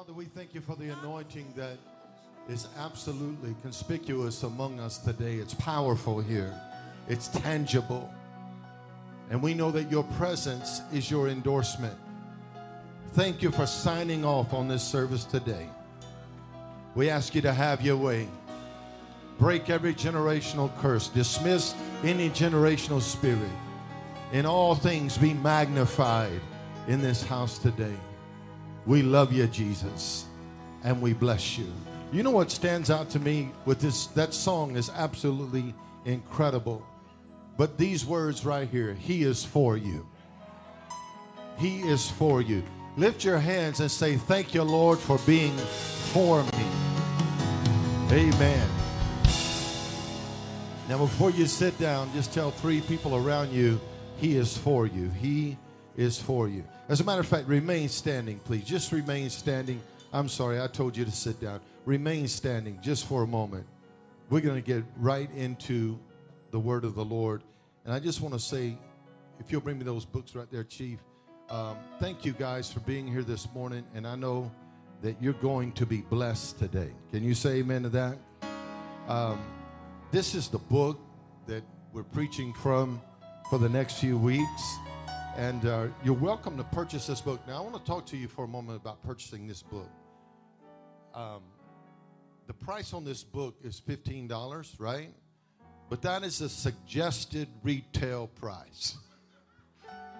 Father, we thank you for the anointing that is absolutely conspicuous among us today. It's powerful here, it's tangible. And we know that your presence is your endorsement. Thank you for signing off on this service today. We ask you to have your way. Break every generational curse, dismiss any generational spirit. In all things, be magnified in this house today. We love you, Jesus, and we bless you. You know what stands out to me with this? That song is absolutely incredible. But these words right here He is for you. He is for you. Lift your hands and say, Thank you, Lord, for being for me. Amen. Now, before you sit down, just tell three people around you, He is for you. He is for you. As a matter of fact, remain standing, please. Just remain standing. I'm sorry, I told you to sit down. Remain standing just for a moment. We're going to get right into the word of the Lord. And I just want to say, if you'll bring me those books right there, Chief, um, thank you guys for being here this morning. And I know that you're going to be blessed today. Can you say amen to that? Um, this is the book that we're preaching from for the next few weeks. And uh, you're welcome to purchase this book. Now, I want to talk to you for a moment about purchasing this book. Um, the price on this book is $15, right? But that is a suggested retail price.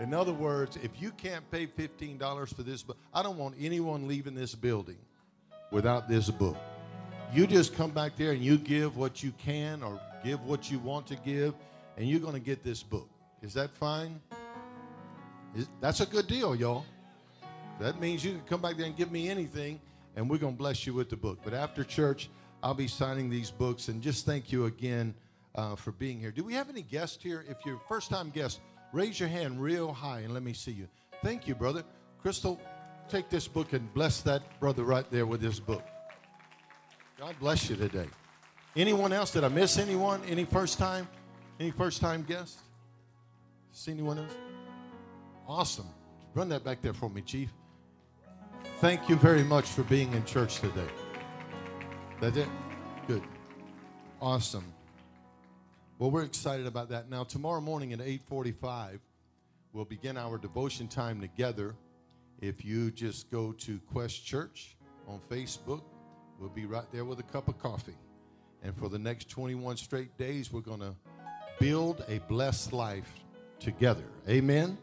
In other words, if you can't pay $15 for this book, I don't want anyone leaving this building without this book. You just come back there and you give what you can or give what you want to give, and you're going to get this book. Is that fine? That's a good deal, y'all. That means you can come back there and give me anything, and we're going to bless you with the book. But after church, I'll be signing these books, and just thank you again uh, for being here. Do we have any guests here? If you're first time guest, raise your hand real high and let me see you. Thank you, brother. Crystal, take this book and bless that brother right there with this book. God bless you today. Anyone else? Did I miss anyone? Any first time? Any first time guests? See anyone else? Awesome. Run that back there for me, Chief. Thank you very much for being in church today. That's it? Good. Awesome. Well, we're excited about that. Now, tomorrow morning at 8:45, we'll begin our devotion time together. If you just go to Quest Church on Facebook, we'll be right there with a cup of coffee. And for the next 21 straight days, we're going to build a blessed life together. Amen.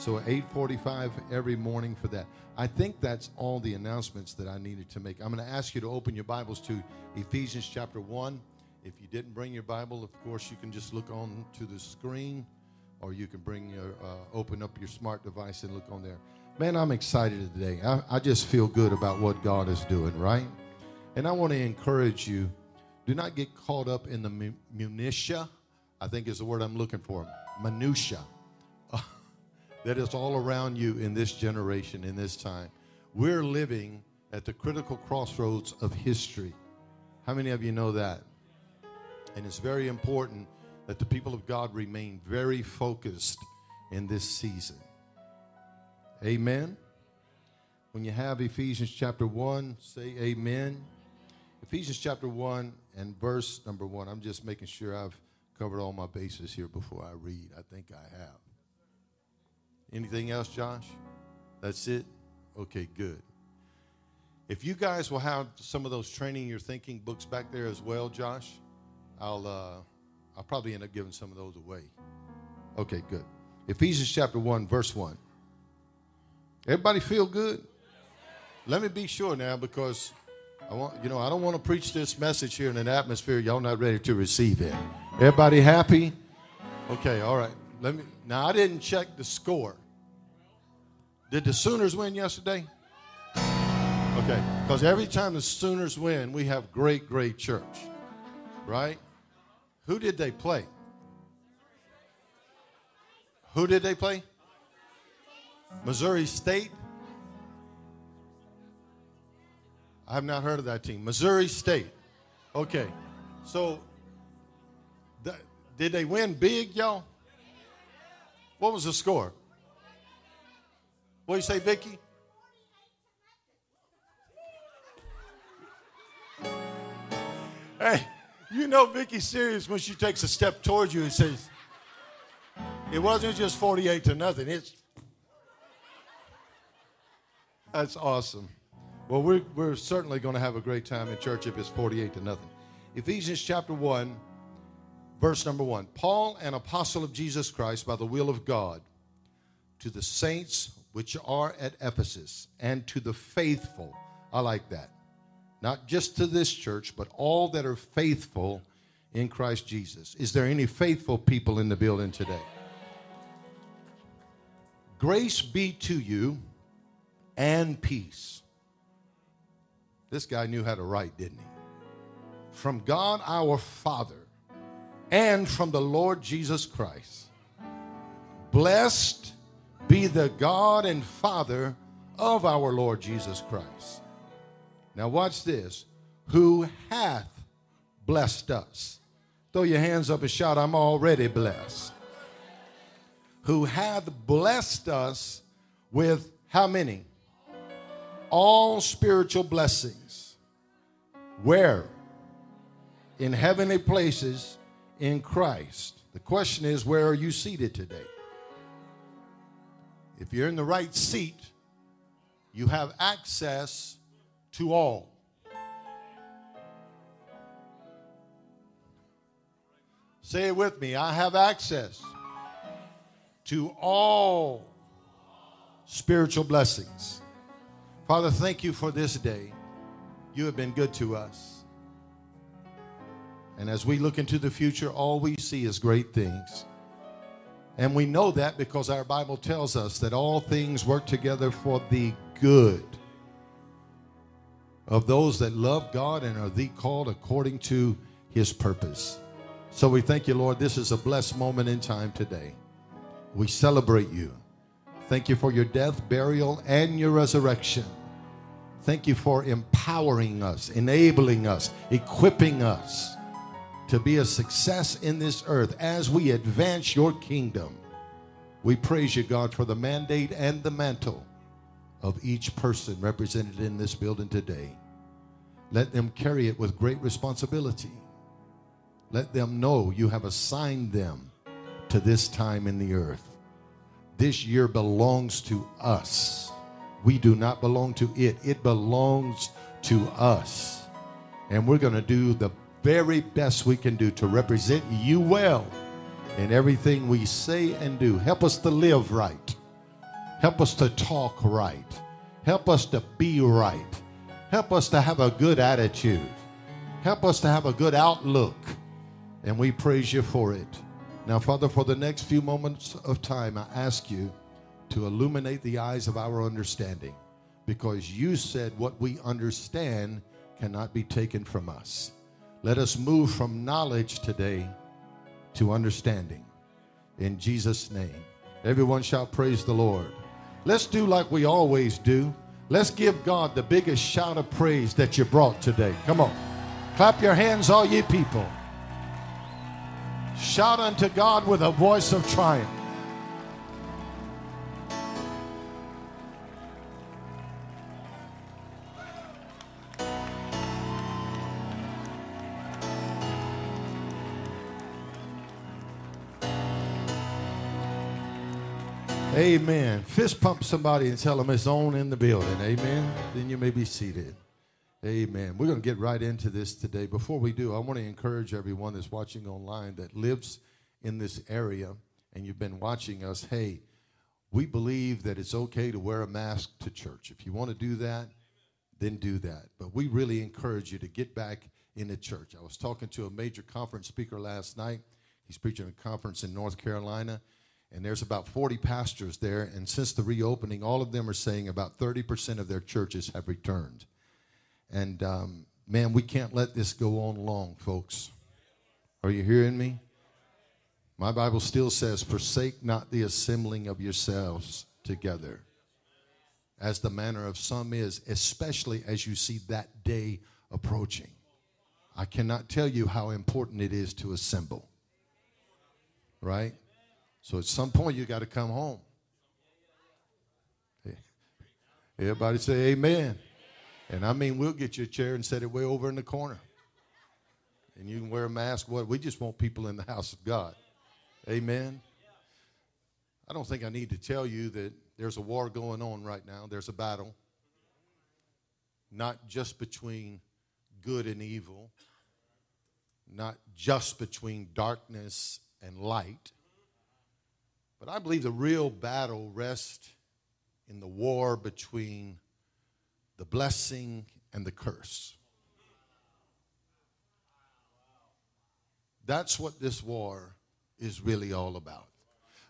So 8:45 every morning for that. I think that's all the announcements that I needed to make. I'm going to ask you to open your Bibles to Ephesians chapter 1. If you didn't bring your Bible, of course, you can just look on to the screen or you can bring your, uh, open up your smart device and look on there. Man, I'm excited today. I, I just feel good about what God is doing, right? And I want to encourage you do not get caught up in the minutia. I think is the word I'm looking for. Minutia. That is all around you in this generation, in this time. We're living at the critical crossroads of history. How many of you know that? And it's very important that the people of God remain very focused in this season. Amen. When you have Ephesians chapter 1, say amen. Ephesians chapter 1 and verse number 1. I'm just making sure I've covered all my bases here before I read. I think I have. Anything else, Josh? That's it? Okay, good. If you guys will have some of those training your thinking books back there as well, Josh, I'll uh, I'll probably end up giving some of those away. Okay, good. Ephesians chapter 1, verse 1. Everybody feel good? Let me be sure now because I want you know I don't want to preach this message here in an atmosphere y'all not ready to receive it. Everybody happy? Okay, all right. Let me now I didn't check the score. Did the Sooners win yesterday? Okay, because every time the Sooners win, we have great, great church. Right? Who did they play? Who did they play? Missouri State. I have not heard of that team. Missouri State. Okay. So, th- did they win big, y'all? What was the score? What do you say, Vicky? Hey, you know Vicky's serious when she takes a step towards you and says, it wasn't just 48 to nothing. It's that's awesome. Well, we're, we're certainly going to have a great time in church if it's 48 to nothing. Ephesians chapter 1, verse number 1. Paul, an apostle of Jesus Christ by the will of God, to the saints which are at Ephesus, and to the faithful. I like that. Not just to this church, but all that are faithful in Christ Jesus. Is there any faithful people in the building today? Grace be to you and peace. This guy knew how to write, didn't he? From God our Father and from the Lord Jesus Christ. Blessed be the God and Father of our Lord Jesus Christ. Now, watch this. Who hath blessed us? Throw your hands up and shout, I'm already blessed. Who hath blessed us with how many? All spiritual blessings. Where? In heavenly places in Christ. The question is, where are you seated today? If you're in the right seat, you have access to all. Say it with me. I have access to all spiritual blessings. Father, thank you for this day. You have been good to us. And as we look into the future, all we see is great things. And we know that because our Bible tells us that all things work together for the good of those that love God and are the called according to his purpose. So we thank you, Lord. This is a blessed moment in time today. We celebrate you. Thank you for your death, burial, and your resurrection. Thank you for empowering us, enabling us, equipping us to be a success in this earth as we advance your kingdom. We praise you, God, for the mandate and the mantle of each person represented in this building today. Let them carry it with great responsibility. Let them know you have assigned them to this time in the earth. This year belongs to us. We do not belong to it, it belongs to us. And we're going to do the very best we can do to represent you well in everything we say and do. Help us to live right. Help us to talk right. Help us to be right. Help us to have a good attitude. Help us to have a good outlook. And we praise you for it. Now, Father, for the next few moments of time, I ask you to illuminate the eyes of our understanding because you said what we understand cannot be taken from us. Let us move from knowledge today to understanding. In Jesus' name. Everyone shall praise the Lord. Let's do like we always do. Let's give God the biggest shout of praise that you brought today. Come on. Clap your hands, all ye people. Shout unto God with a voice of triumph. Amen. Fist pump somebody and tell them it's on in the building. Amen. Then you may be seated. Amen. We're going to get right into this today. Before we do, I want to encourage everyone that's watching online that lives in this area and you've been watching us. Hey, we believe that it's okay to wear a mask to church. If you want to do that, then do that. But we really encourage you to get back into church. I was talking to a major conference speaker last night. He's preaching a conference in North Carolina and there's about 40 pastors there. And since the reopening, all of them are saying about 30% of their churches have returned. And um, man, we can't let this go on long, folks. Are you hearing me? My Bible still says, Forsake not the assembling of yourselves together, as the manner of some is, especially as you see that day approaching. I cannot tell you how important it is to assemble, right? So at some point, you got to come home. Everybody say amen. And I mean, we'll get you a chair and set it way over in the corner. And you can wear a mask. What? We just want people in the house of God. Amen. I don't think I need to tell you that there's a war going on right now. There's a battle, not just between good and evil, not just between darkness and light, but I believe the real battle rests in the war between the blessing and the curse. That's what this war is really all about.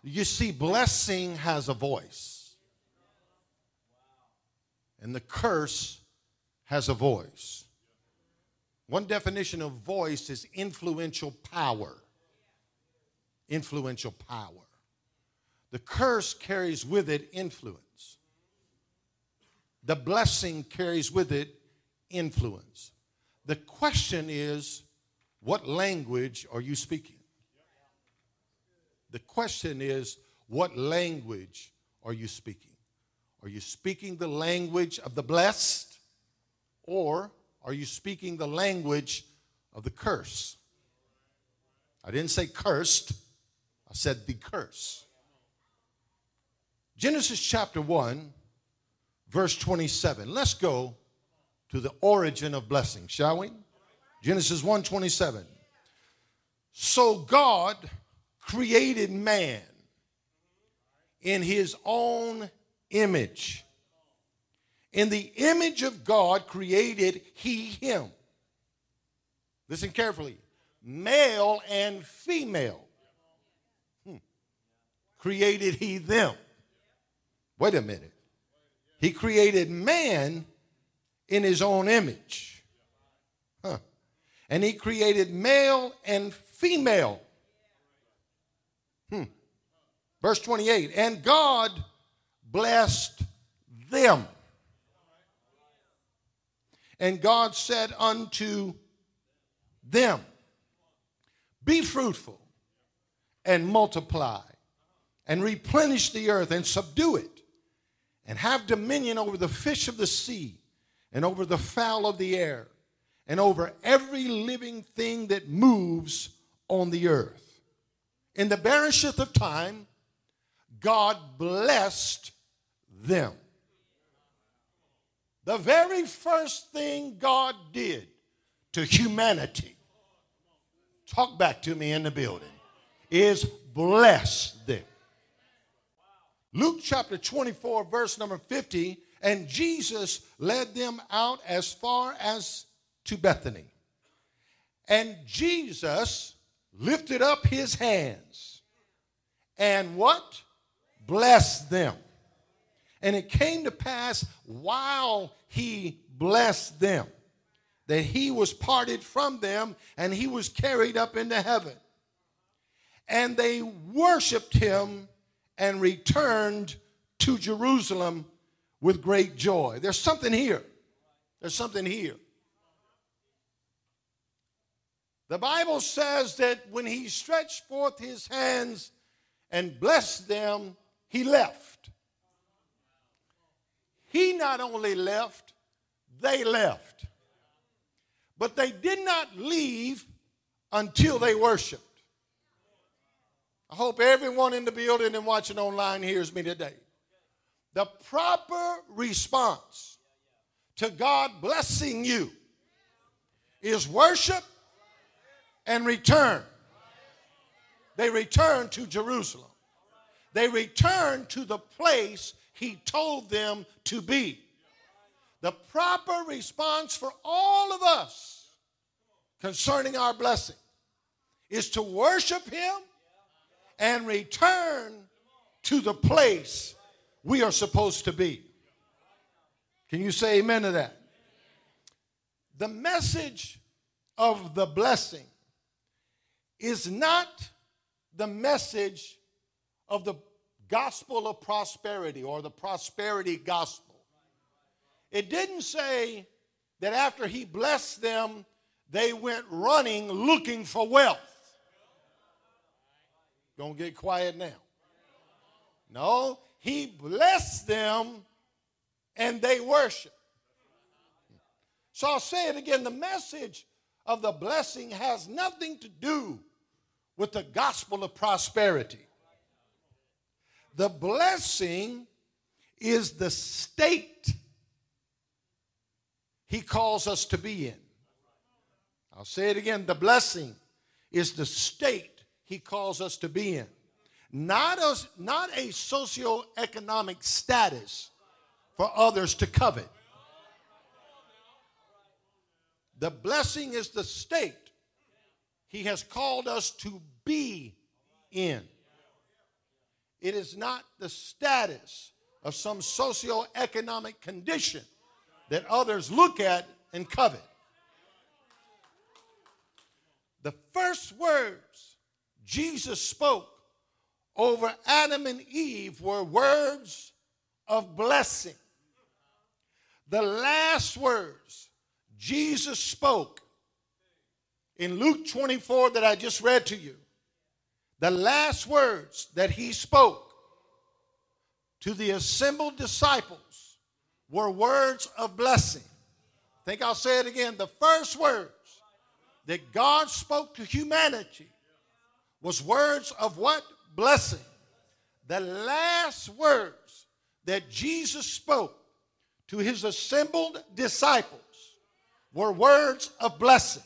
You see, blessing has a voice, and the curse has a voice. One definition of voice is influential power. Influential power. The curse carries with it influence. The blessing carries with it influence. The question is, what language are you speaking? The question is, what language are you speaking? Are you speaking the language of the blessed or are you speaking the language of the curse? I didn't say cursed, I said the curse. Genesis chapter 1, verse 27. Let's go to the origin of blessing, shall we? Genesis 1 27. So God created man in his own image. In the image of God created he him. Listen carefully. Male and female hmm. created he them. Wait a minute. He created man in his own image. Huh. And he created male and female Hmm. Verse 28 And God blessed them. And God said unto them, Be fruitful and multiply and replenish the earth and subdue it and have dominion over the fish of the sea and over the fowl of the air and over every living thing that moves on the earth in the bearisheth of time, God blessed them. The very first thing God did to humanity, talk back to me in the building, is bless them. Luke chapter 24, verse number 50, and Jesus led them out as far as to Bethany. And Jesus lifted up his hands and what? Blessed them. And it came to pass while he blessed them that he was parted from them and he was carried up into heaven. And they worshiped him and returned to Jerusalem with great joy. There's something here. There's something here. The Bible says that when he stretched forth his hands and blessed them, he left. He not only left, they left. But they did not leave until they worshiped. I hope everyone in the building and watching online hears me today. The proper response to God blessing you is worship and return. They return to Jerusalem. They return to the place he told them to be. The proper response for all of us concerning our blessing is to worship him and return to the place we are supposed to be. Can you say amen to that? The message of the blessing is not the message of the gospel of prosperity or the prosperity gospel. It didn't say that after he blessed them, they went running looking for wealth. Don't get quiet now. No, he blessed them and they worship. So I'll say it again the message of the blessing has nothing to do with the gospel of prosperity. The blessing is the state he calls us to be in. I'll say it again the blessing is the state he calls us to be in. Not a, not a socioeconomic status for others to covet. The blessing is the state he has called us to be in. It is not the status of some socioeconomic condition that others look at and covet. The first words Jesus spoke over Adam and Eve were words of blessing. The last words Jesus spoke in Luke 24 that I just read to you, the last words that he spoke to the assembled disciples were words of blessing. I think I'll say it again. The first words that God spoke to humanity was words of what? Blessing. The last words that Jesus spoke to his assembled disciples were words of blessing.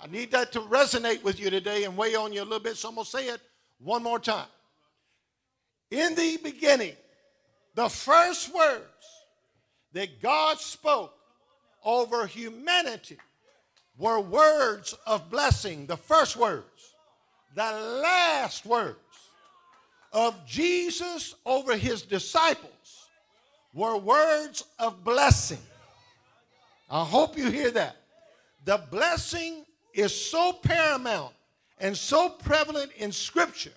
I need that to resonate with you today and weigh on you a little bit, so I'm going to say it one more time. In the beginning, the first words that God spoke over humanity were words of blessing, the first words. The last words of Jesus over his disciples were words of blessing. I hope you hear that. The blessing is so paramount and so prevalent in Scripture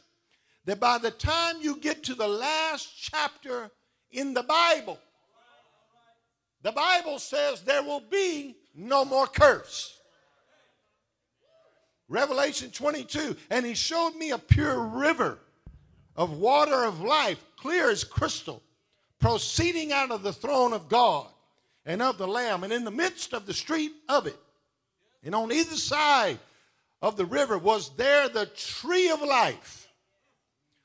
that by the time you get to the last chapter in the Bible, the Bible says there will be no more curse. Revelation 22, and he showed me a pure river of water of life, clear as crystal, proceeding out of the throne of God and of the Lamb, and in the midst of the street of it. And on either side of the river was there the tree of life,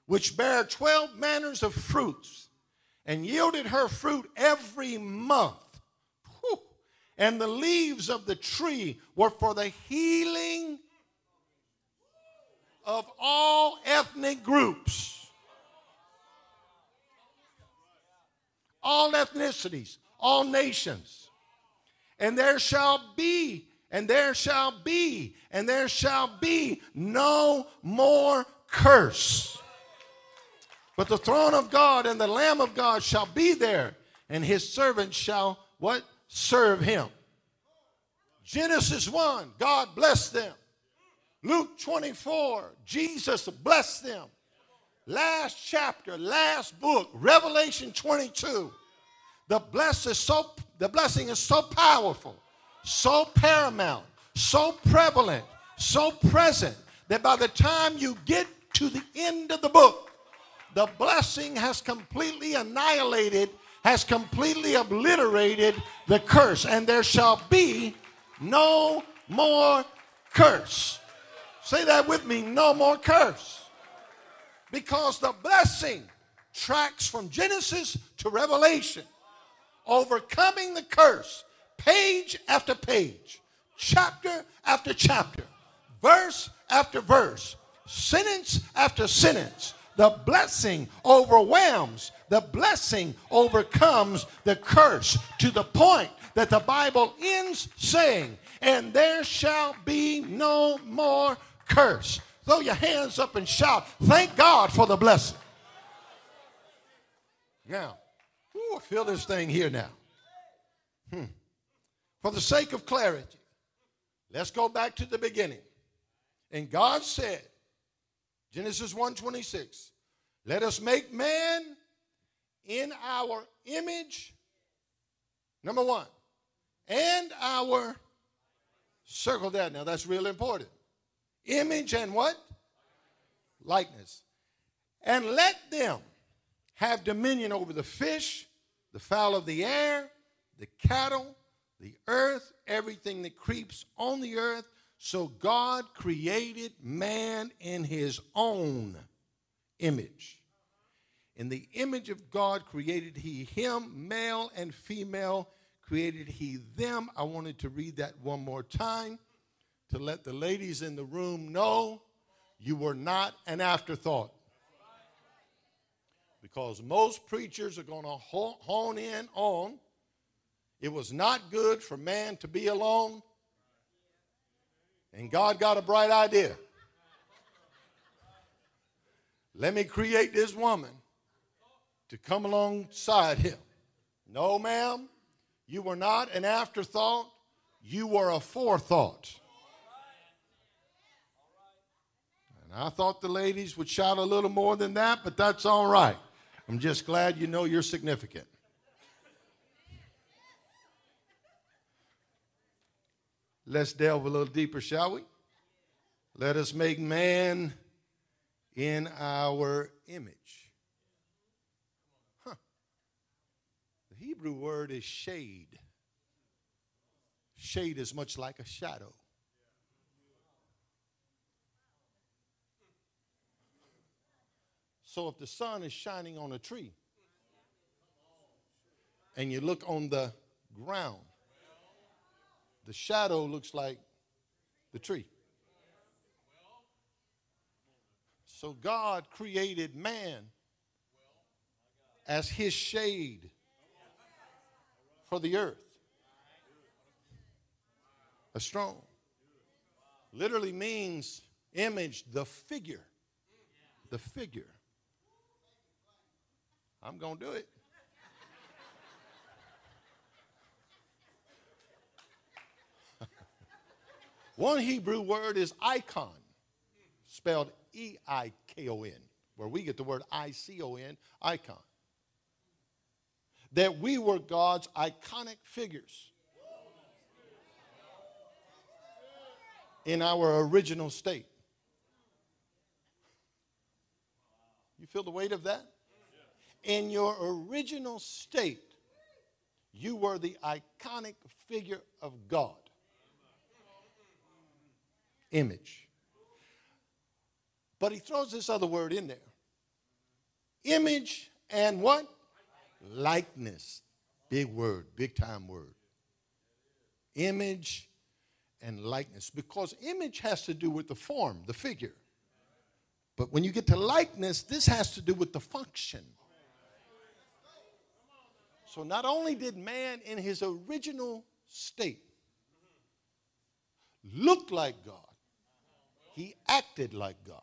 which bare twelve manners of fruits, and yielded her fruit every month. Whew. And the leaves of the tree were for the healing of all ethnic groups, all ethnicities, all nations. And there shall be, and there shall be, and there shall be no more curse. But the throne of God and the Lamb of God shall be there, and his servants shall what? Serve him. Genesis 1, God blessed them. Luke 24, Jesus blessed them. Last chapter, last book, Revelation 22. The is so the blessing is so powerful, so paramount, so prevalent, so present that by the time you get to the end of the book, the blessing has completely annihilated, has completely obliterated the curse, and there shall be no more curse. Say that with me no more curse. Because the blessing tracks from Genesis to Revelation, overcoming the curse, page after page, chapter after chapter, verse after verse, sentence after sentence. The blessing overwhelms, the blessing overcomes the curse to the point that the Bible ends saying, And there shall be no more curse. Throw your hands up and shout, Thank God for the blessing. Now, ooh, feel this thing here now. Hmm. For the sake of clarity, let's go back to the beginning. And God said, Genesis 1:26, let us make man in our image, number one, and our circle that. Now that's real important image and what? Likeness. And let them have dominion over the fish, the fowl of the air, the cattle, the earth, everything that creeps on the earth, So God created man in his own image. In the image of God created he him, male and female created he them. I wanted to read that one more time to let the ladies in the room know you were not an afterthought. Because most preachers are going to hone in on it was not good for man to be alone. And God got a bright idea. Let me create this woman to come alongside him. No, ma'am, you were not an afterthought, you were a forethought. And I thought the ladies would shout a little more than that, but that's all right. I'm just glad you know you're significant. Let's delve a little deeper, shall we? Let us make man in our image. Huh. The Hebrew word is shade. Shade is much like a shadow. So if the sun is shining on a tree and you look on the ground, the shadow looks like the tree. So God created man as his shade for the earth. A strong literally means image, the figure. The figure. I'm going to do it. One Hebrew word is icon, spelled E I K O N, where we get the word I C O N, icon. That we were God's iconic figures in our original state. You feel the weight of that? In your original state, you were the iconic figure of God image. But he throws this other word in there image and what? Likeness. Big word, big time word. Image and likeness. Because image has to do with the form, the figure. But when you get to likeness, this has to do with the function. So not only did man in his original state look like God, he acted like God.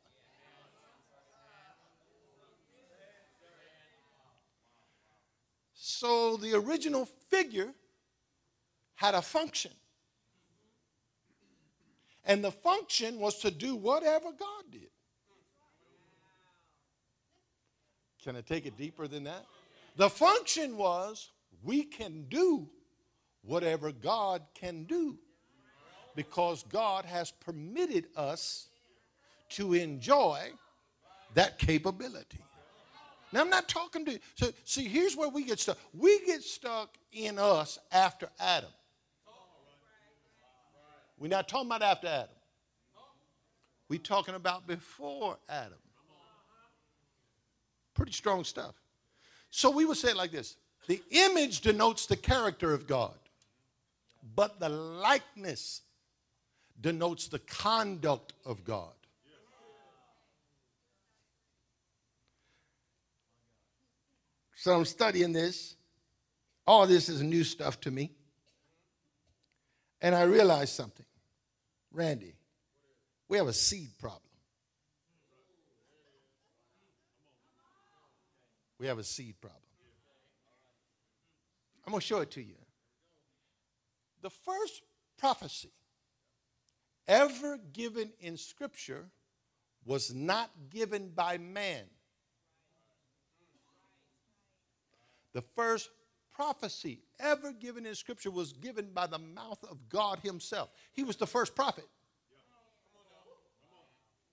So the original figure had a function. And the function was to do whatever God did. Can I take it deeper than that? The function was we can do whatever God can do because God has permitted us to enjoy that capability. Now, I'm not talking to. So, see, here's where we get stuck. We get stuck in us after Adam. We're not talking about after Adam. We're talking about before Adam. Pretty strong stuff. So we would say it like this the image denotes the character of God, but the likeness denotes the conduct of God. So I'm studying this. All this is new stuff to me. And I realized something. Randy, we have a seed problem. We have a seed problem. I'm going to show it to you. The first prophecy ever given in Scripture was not given by man. The first prophecy ever given in Scripture was given by the mouth of God Himself. He was the first prophet.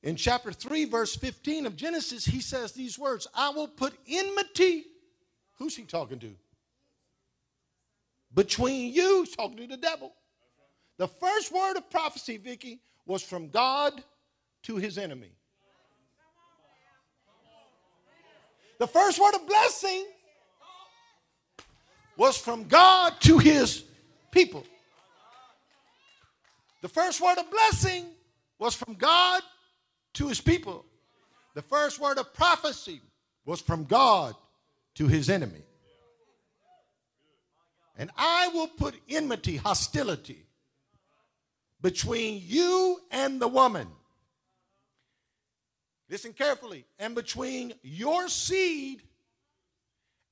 In chapter 3, verse 15 of Genesis, he says these words I will put enmity. Who's he talking to? Between you, he's talking to the devil The first word of prophecy, Vicky, was from God to his enemy. The first word of blessing was from God to his people. The first word of blessing was from God to his people. The first word of prophecy was from God to his enemy. And I will put enmity, hostility between you and the woman. Listen carefully. And between your seed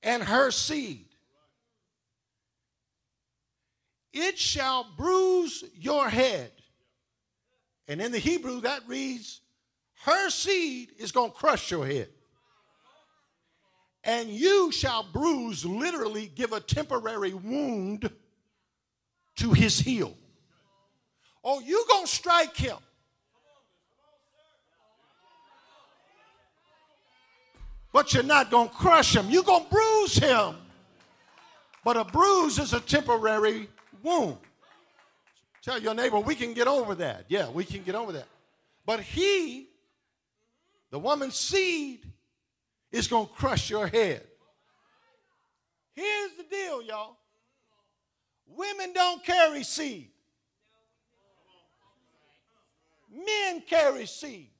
and her seed. It shall bruise your head. And in the Hebrew, that reads, her seed is going to crush your head. And you shall bruise, literally give a temporary wound to his heel. Oh, you going to strike him. But you're not going to crush him. You're going to bruise him. But a bruise is a temporary wound. Tell your neighbor, we can get over that. Yeah, we can get over that. But he, the woman's seed, is going to crush your head. Here's the deal, y'all. Women don't carry seed. Men carry seed.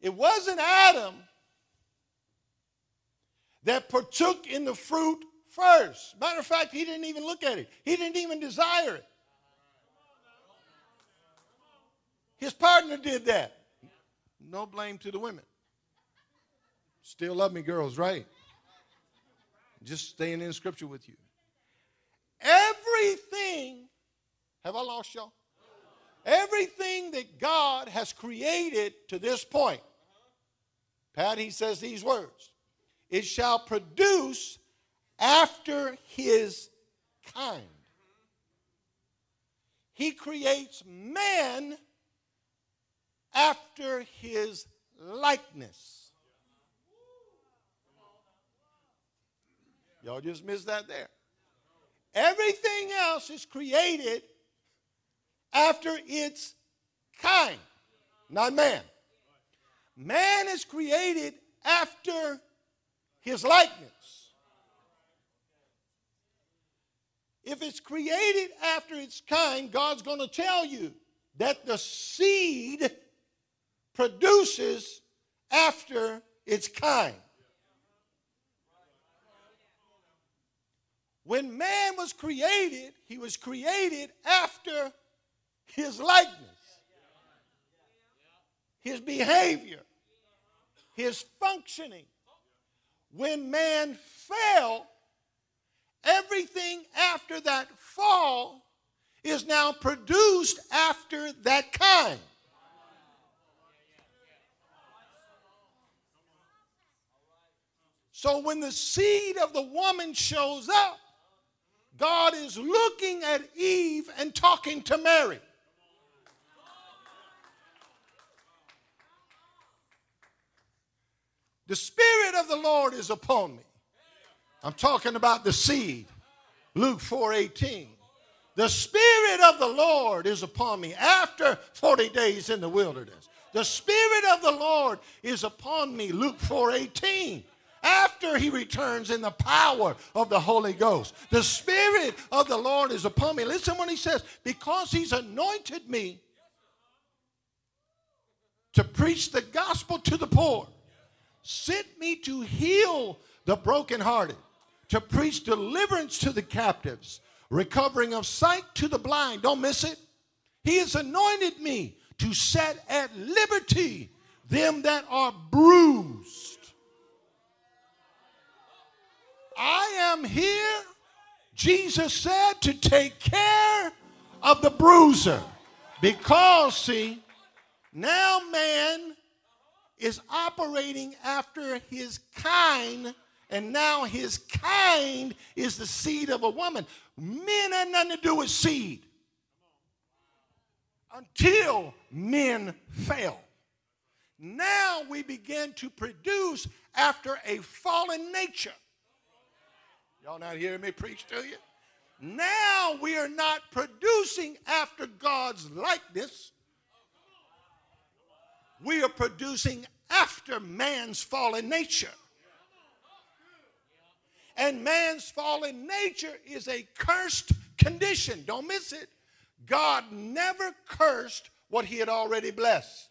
It wasn't Adam that partook in the fruit first. Matter of fact, he didn't even look at it, he didn't even desire it. His partner did that. No blame to the women. Still love me, girls, right? Just staying in scripture with you. Everything, have I lost y'all? Everything that God has created to this point, Pat, he says these words it shall produce after his kind. He creates man after his likeness. Y'all just missed that there. Everything else is created after its kind, not man. Man is created after his likeness. If it's created after its kind, God's going to tell you that the seed produces after its kind. When man was created, he was created after his likeness, his behavior, his functioning. When man fell, everything after that fall is now produced after that kind. So when the seed of the woman shows up, God is looking at Eve and talking to Mary. The Spirit of the Lord is upon me. I'm talking about the seed. Luke 4 18. The Spirit of the Lord is upon me after 40 days in the wilderness. The Spirit of the Lord is upon me. Luke 4 18 after he returns in the power of the Holy Ghost. The Spirit of the Lord is upon me. Listen when he says, because he's anointed me to preach the gospel to the poor, sent me to heal the brokenhearted, to preach deliverance to the captives, recovering of sight to the blind. Don't miss it. He has anointed me to set at liberty them that are bruised I am here, Jesus said, to take care of the bruiser. Because, see, now man is operating after his kind, and now his kind is the seed of a woman. Men had nothing to do with seed until men fell. Now we begin to produce after a fallen nature. Y'all not hearing me preach to you? Now we are not producing after God's likeness. We are producing after man's fallen nature. And man's fallen nature is a cursed condition. Don't miss it. God never cursed what he had already blessed.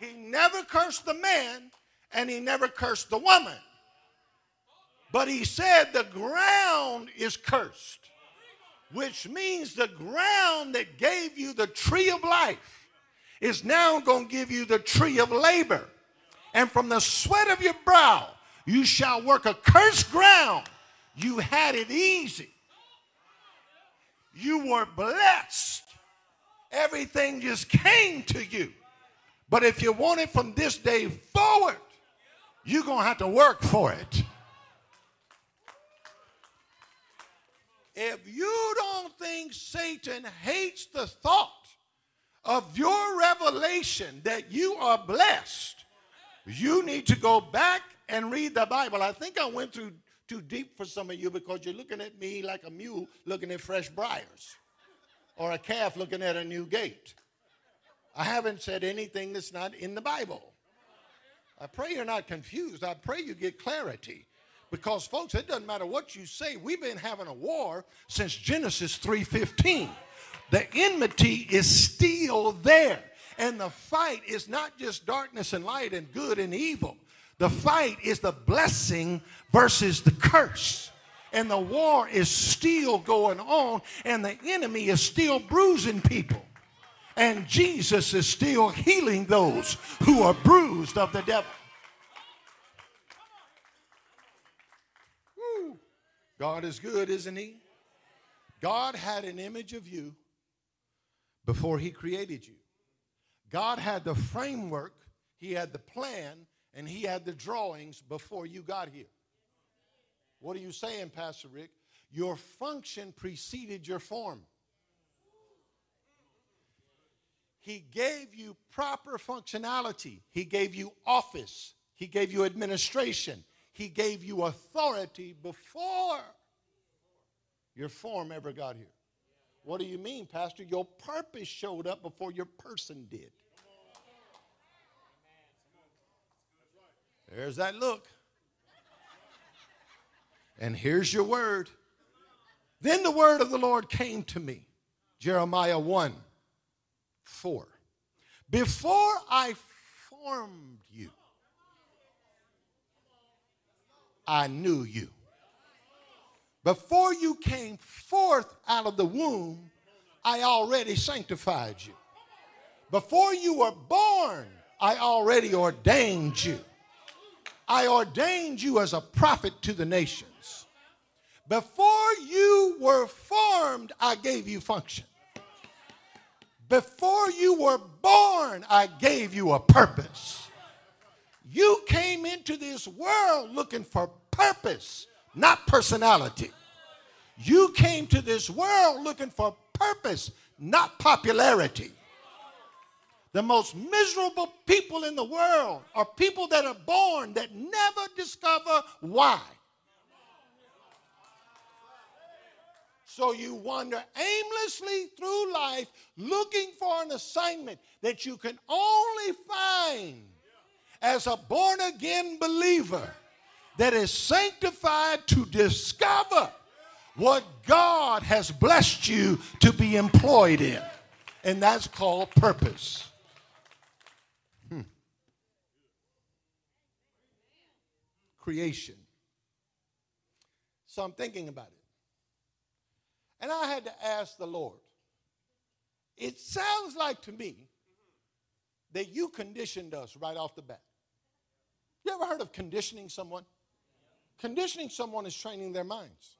He never cursed the man and he never cursed the woman. But he said the ground is cursed, which means the ground that gave you the tree of life is now going to give you the tree of labor. And from the sweat of your brow, you shall work a cursed ground. You had it easy. You were blessed. Everything just came to you. But if you want it from this day forward, you're going to have to work for it. If you don't think Satan hates the thought of your revelation that you are blessed, you need to go back and read the Bible. I think I went through too deep for some of you because you're looking at me like a mule looking at fresh briars or a calf looking at a new gate. I haven't said anything that's not in the Bible. I pray you're not confused. I pray you get clarity. Because folks, it doesn't matter what you say. We've been having a war since Genesis 3:15. The enmity is still there. And the fight is not just darkness and light and good and evil. The fight is the blessing versus the curse. And the war is still going on, and the enemy is still bruising people. And Jesus is still healing those who are bruised of the devil. Woo. God is good, isn't He? God had an image of you before He created you. God had the framework, He had the plan, and he had the drawings before you got here. What are you saying, Pastor Rick? Your function preceded your form. He gave you proper functionality. He gave you office. He gave you administration. He gave you authority before your form ever got here. What do you mean, Pastor? Your purpose showed up before your person did. There's that look. And here's your word. Then the word of the Lord came to me. Jeremiah 1 4. Before I formed you, I knew you. Before you came forth out of the womb, I already sanctified you. Before you were born, I already ordained you. I ordained you as a prophet to the nations. Before you were formed, I gave you function. Before you were born, I gave you a purpose. You came into this world looking for purpose, not personality. You came to this world looking for purpose, not popularity. The most miserable people in the world are people that are born that never discover why. So you wander aimlessly through life looking for an assignment that you can only find as a born again believer that is sanctified to discover what God has blessed you to be employed in. And that's called purpose. Hmm. creation. So I'm thinking about it. And I had to ask the Lord, it sounds like to me that you conditioned us right off the bat. You ever heard of conditioning someone? Conditioning someone is training their minds.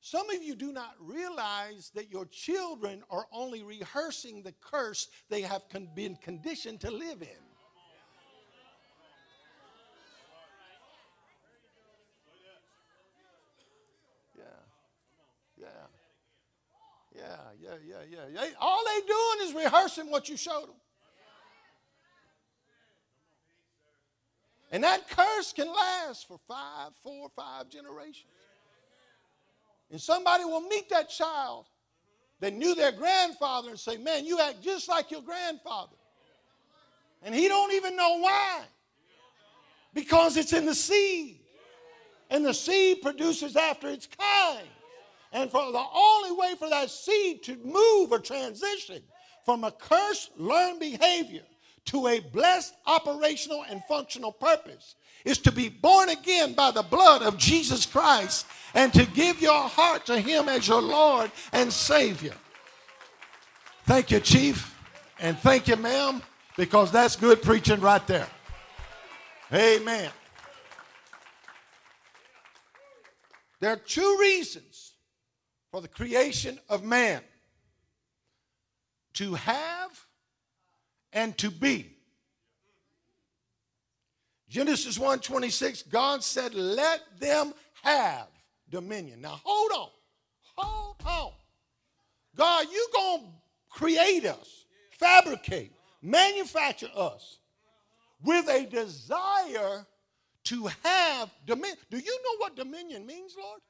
Some of you do not realize that your children are only rehearsing the curse they have been conditioned to live in. yeah, yeah, yeah, yeah. Yeah, yeah. All they doing is rehearsing what you showed them. And that curse can last for five, four, five generations. And somebody will meet that child that knew their grandfather and say, Man, you act just like your grandfather. And he don't even know why. Because it's in the seed. And the seed produces after its kind. And for the only way for that seed to move or transition from a cursed learned behavior to a blessed operational and functional purpose is to be born again by the blood of Jesus Christ and to give your heart to Him as your Lord and Savior. Thank you, Chief, and thank you, ma'am, because that's good preaching right there. Amen. There are two reasons for the creation of man to have and to be. Genesis 1:26 God said let them have dominion. Now hold on. Hold on. God, you going to create us, fabricate, manufacture us with a desire to have dominion. Do you know what dominion means, Lord?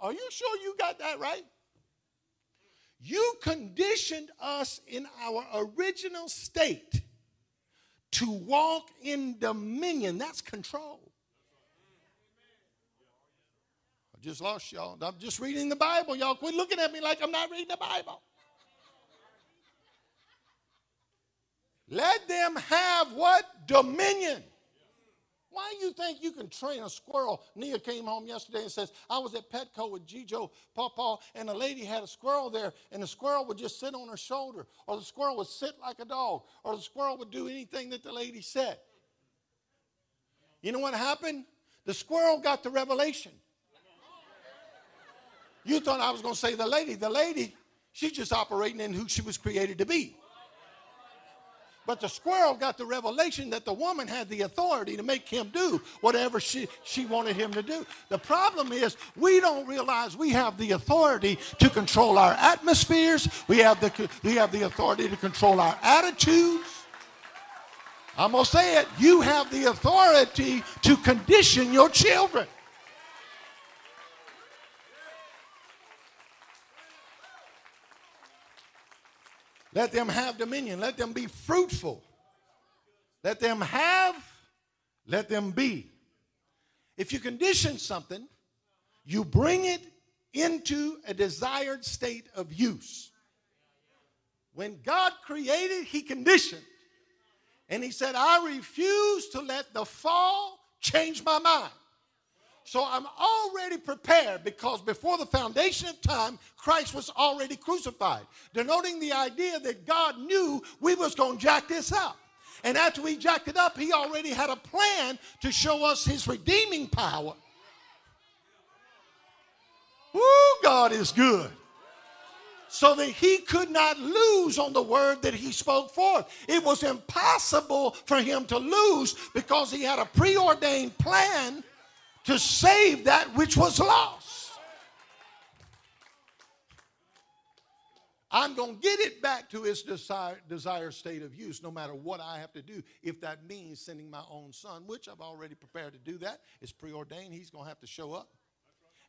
Are you sure you got that right? You conditioned us in our original state to walk in dominion. That's control. I just lost y'all. I'm just reading the Bible. Y'all quit looking at me like I'm not reading the Bible. Let them have what? Dominion. Why do you think you can train a squirrel? Nia came home yesterday and says, I was at Petco with Gijo, Papa, and a lady had a squirrel there, and the squirrel would just sit on her shoulder, or the squirrel would sit like a dog, or the squirrel would do anything that the lady said. You know what happened? The squirrel got the revelation. You thought I was going to say the lady. The lady, she's just operating in who she was created to be. But the squirrel got the revelation that the woman had the authority to make him do whatever she, she wanted him to do. The problem is we don't realize we have the authority to control our atmospheres. We have the, we have the authority to control our attitudes. I'm going to say it. You have the authority to condition your children. Let them have dominion. Let them be fruitful. Let them have, let them be. If you condition something, you bring it into a desired state of use. When God created, He conditioned. And He said, I refuse to let the fall change my mind. So I'm already prepared because before the foundation of time, Christ was already crucified, denoting the idea that God knew we was going to jack this up. And after we jacked it up, he already had a plan to show us his redeeming power. Ooh, God is good. So that he could not lose on the word that he spoke forth. It was impossible for him to lose because he had a preordained plan to save that which was lost. I'm going to get it back to its desire, desire state of use no matter what I have to do. If that means sending my own son, which I've already prepared to do that, it's preordained. He's going to have to show up.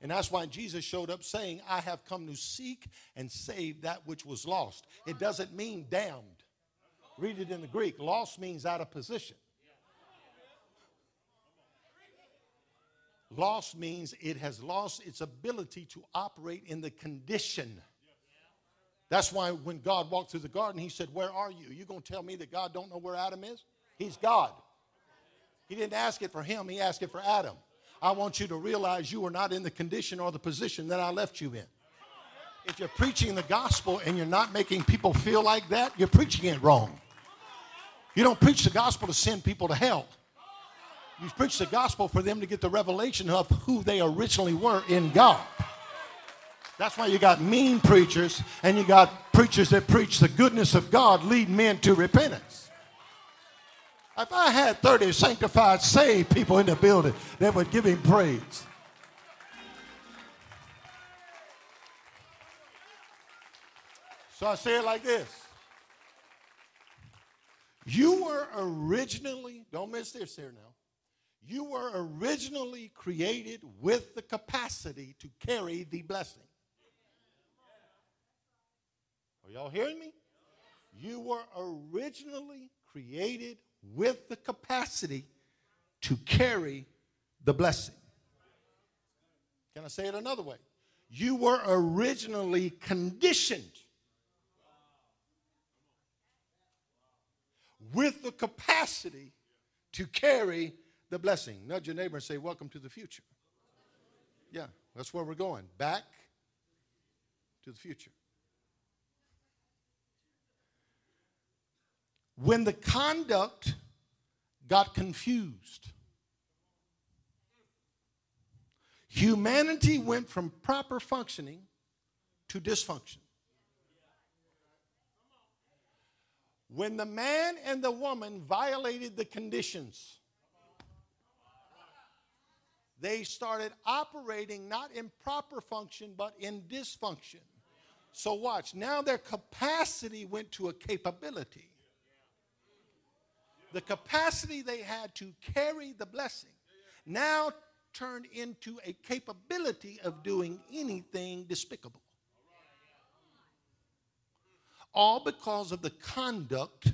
And that's why Jesus showed up saying, I have come to seek and save that which was lost. It doesn't mean damned. Read it in the Greek. Lost means out of position. Lost means it has lost its ability to operate in the condition. That's why when God walked through the garden, he said, Where are you? You gonna tell me that God don't know where Adam is? He's God. He didn't ask it for him, he asked it for Adam. I want you to realize you are not in the condition or the position that I left you in. If you're preaching the gospel and you're not making people feel like that, you're preaching it wrong. You don't preach the gospel to send people to hell. You preach the gospel for them to get the revelation of who they originally were in God. That's why you got mean preachers and you got preachers that preach the goodness of God, lead men to repentance. If I had 30 sanctified, saved people in the building that would give him praise. So I say it like this. You were originally, don't miss this here now. You were originally created with the capacity to carry the blessing. Are y'all hearing me? You were originally created with the capacity to carry the blessing. Can I say it another way? You were originally conditioned with the capacity to carry the blessing. Nudge your neighbor and say, Welcome to the future. Yeah, that's where we're going. Back to the future. When the conduct got confused, humanity went from proper functioning to dysfunction. When the man and the woman violated the conditions, they started operating not in proper function, but in dysfunction. So, watch. Now their capacity went to a capability. The capacity they had to carry the blessing now turned into a capability of doing anything despicable. All because of the conduct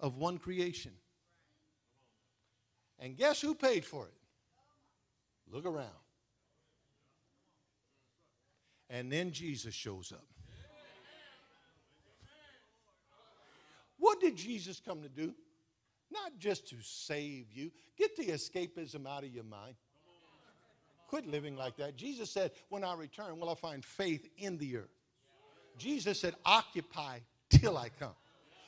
of one creation. And guess who paid for it? Look around. And then Jesus shows up. What did Jesus come to do? Not just to save you. Get the escapism out of your mind. Quit living like that. Jesus said, When I return, will I find faith in the earth? Jesus said, Occupy till I come.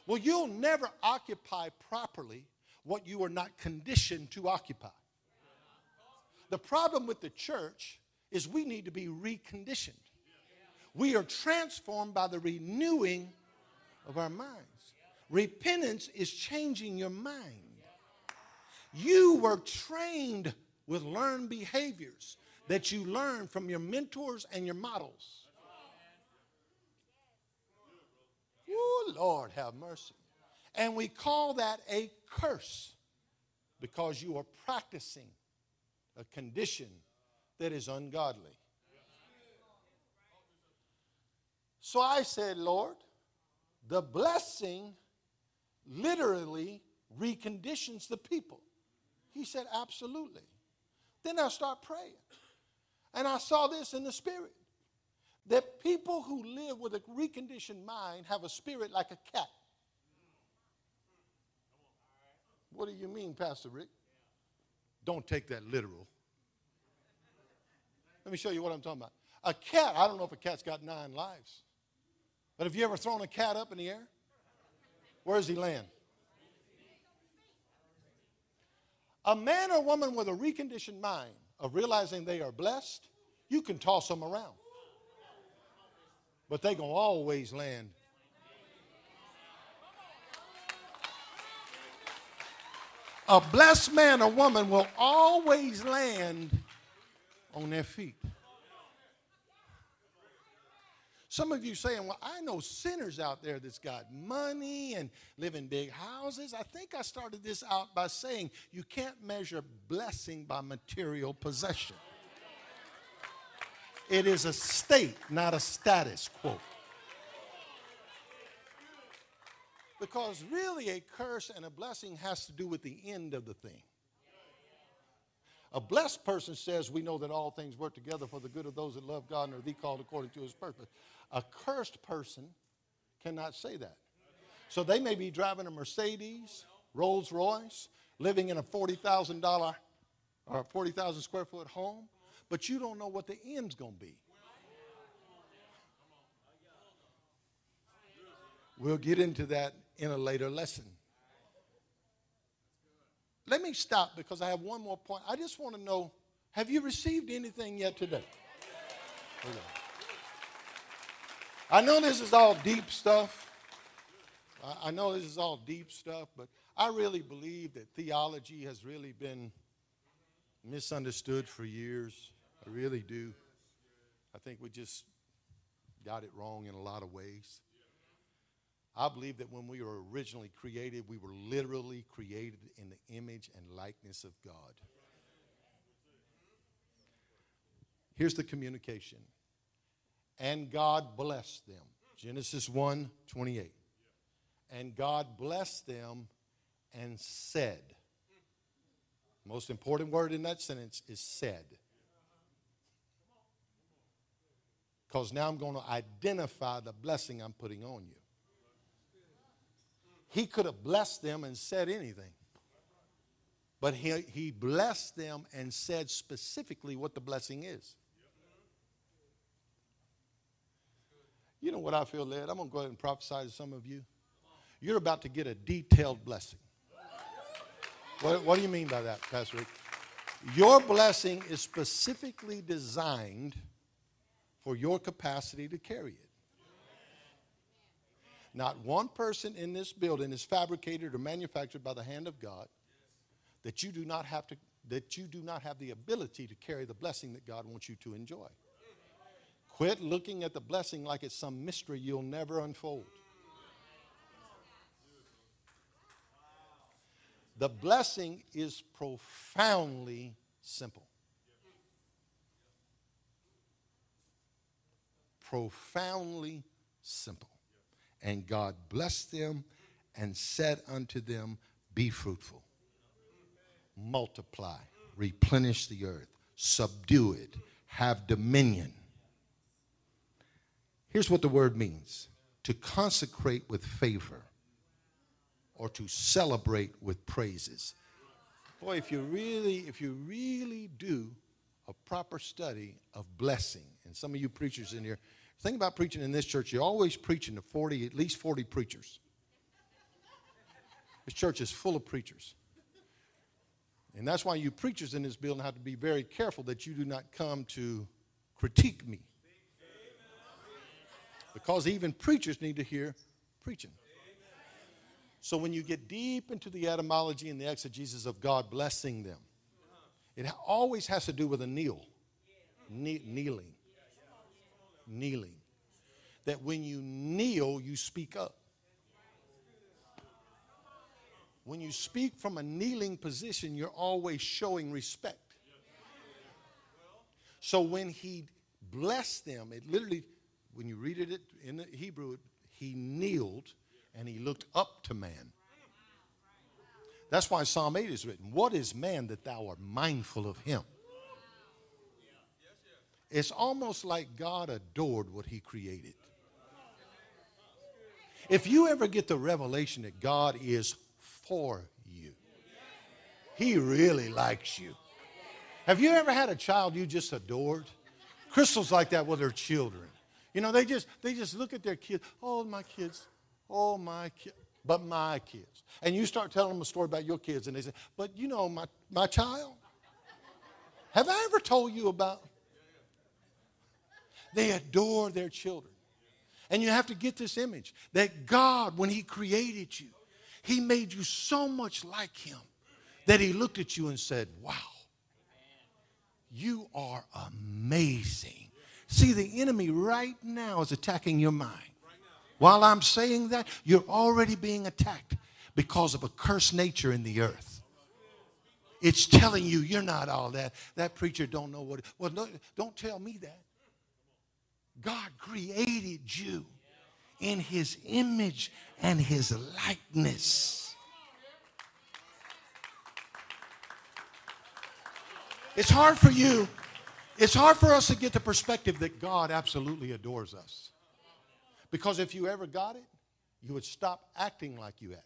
Well, you'll never occupy properly what you are not conditioned to occupy. The problem with the church is we need to be reconditioned. We are transformed by the renewing of our minds. Repentance is changing your mind. You were trained with learned behaviors that you learned from your mentors and your models. Oh, Lord, have mercy. And we call that a curse because you are practicing a condition that is ungodly. So I said, Lord, the blessing literally reconditions the people. He said, Absolutely. Then I start praying. And I saw this in the spirit that people who live with a reconditioned mind have a spirit like a cat. What do you mean, Pastor Rick? Don't take that literal. Let me show you what I'm talking about. A cat, I don't know if a cat's got nine lives, but have you ever thrown a cat up in the air? Where does he land? A man or woman with a reconditioned mind of realizing they are blessed, you can toss them around. But they're going to always land. A blessed man or woman will always land on their feet. Some of you saying, Well, I know sinners out there that's got money and live in big houses. I think I started this out by saying you can't measure blessing by material possession. It is a state, not a status quo. Because really, a curse and a blessing has to do with the end of the thing. A blessed person says, We know that all things work together for the good of those that love God and are the called according to his purpose. A cursed person cannot say that. So they may be driving a Mercedes, Rolls Royce, living in a $40,000 or 40,000 square foot home, but you don't know what the end's going to be. We'll get into that in a later lesson. Let me stop because I have one more point. I just want to know have you received anything yet today? I know this is all deep stuff. I know this is all deep stuff, but I really believe that theology has really been misunderstood for years. I really do. I think we just got it wrong in a lot of ways. I believe that when we were originally created, we were literally created in the image and likeness of God. Here's the communication. And God blessed them. Genesis 1 28. And God blessed them and said. Most important word in that sentence is said. Because now I'm going to identify the blessing I'm putting on you. He could have blessed them and said anything. But he, he blessed them and said specifically what the blessing is. You know what I feel led? I'm going to go ahead and prophesy to some of you. You're about to get a detailed blessing. What, what do you mean by that, Pastor Rick? Your blessing is specifically designed for your capacity to carry it. Not one person in this building is fabricated or manufactured by the hand of God that you do not have to that you do not have the ability to carry the blessing that God wants you to enjoy. Quit looking at the blessing like it's some mystery you'll never unfold. The blessing is profoundly simple. Profoundly simple. And God blessed them and said unto them, Be fruitful, multiply, replenish the earth, subdue it, have dominion Here's what the word means to consecrate with favor or to celebrate with praises. Boy, if you really, if you really do a proper study of blessing, and some of you preachers in here, think about preaching in this church, you're always preaching to 40, at least 40 preachers. This church is full of preachers. And that's why you preachers in this building have to be very careful that you do not come to critique me because even preachers need to hear preaching. So when you get deep into the etymology and the exegesis of God blessing them, it always has to do with a kneel, kneeling, kneeling. That when you kneel, you speak up. When you speak from a kneeling position, you're always showing respect. So when he blessed them, it literally when you read it in the Hebrew, he kneeled and he looked up to man. That's why Psalm 8 is written. What is man that thou art mindful of him? It's almost like God adored what he created. If you ever get the revelation that God is for you, he really likes you. Have you ever had a child you just adored? Crystal's like that with her children. You know, they just they just look at their kids. Oh, my kids. Oh, my kids. But my kids. And you start telling them a story about your kids, and they say, But you know, my, my child. Have I ever told you about? They adore their children. And you have to get this image that God, when He created you, He made you so much like Him that He looked at you and said, Wow, you are amazing. See, the enemy right now is attacking your mind. While I'm saying that, you're already being attacked because of a cursed nature in the earth. It's telling you you're not all that. That preacher don't know what. Well, no, don't tell me that. God created you in his image and his likeness. It's hard for you it's hard for us to get the perspective that God absolutely adores us. Because if you ever got it, you would stop acting like you act.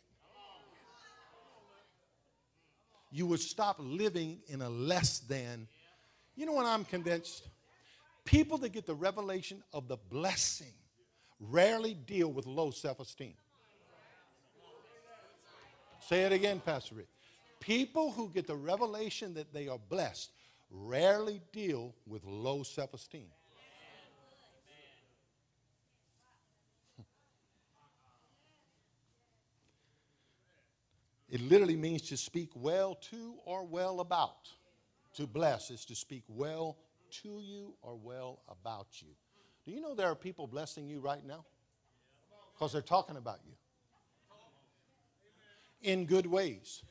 You would stop living in a less than. You know what I'm convinced? People that get the revelation of the blessing rarely deal with low self esteem. Say it again, Pastor Rick. People who get the revelation that they are blessed rarely deal with low self esteem. It literally means to speak well to or well about. To bless is to speak well to you or well about you. Do you know there are people blessing you right now? because they're talking about you in good ways.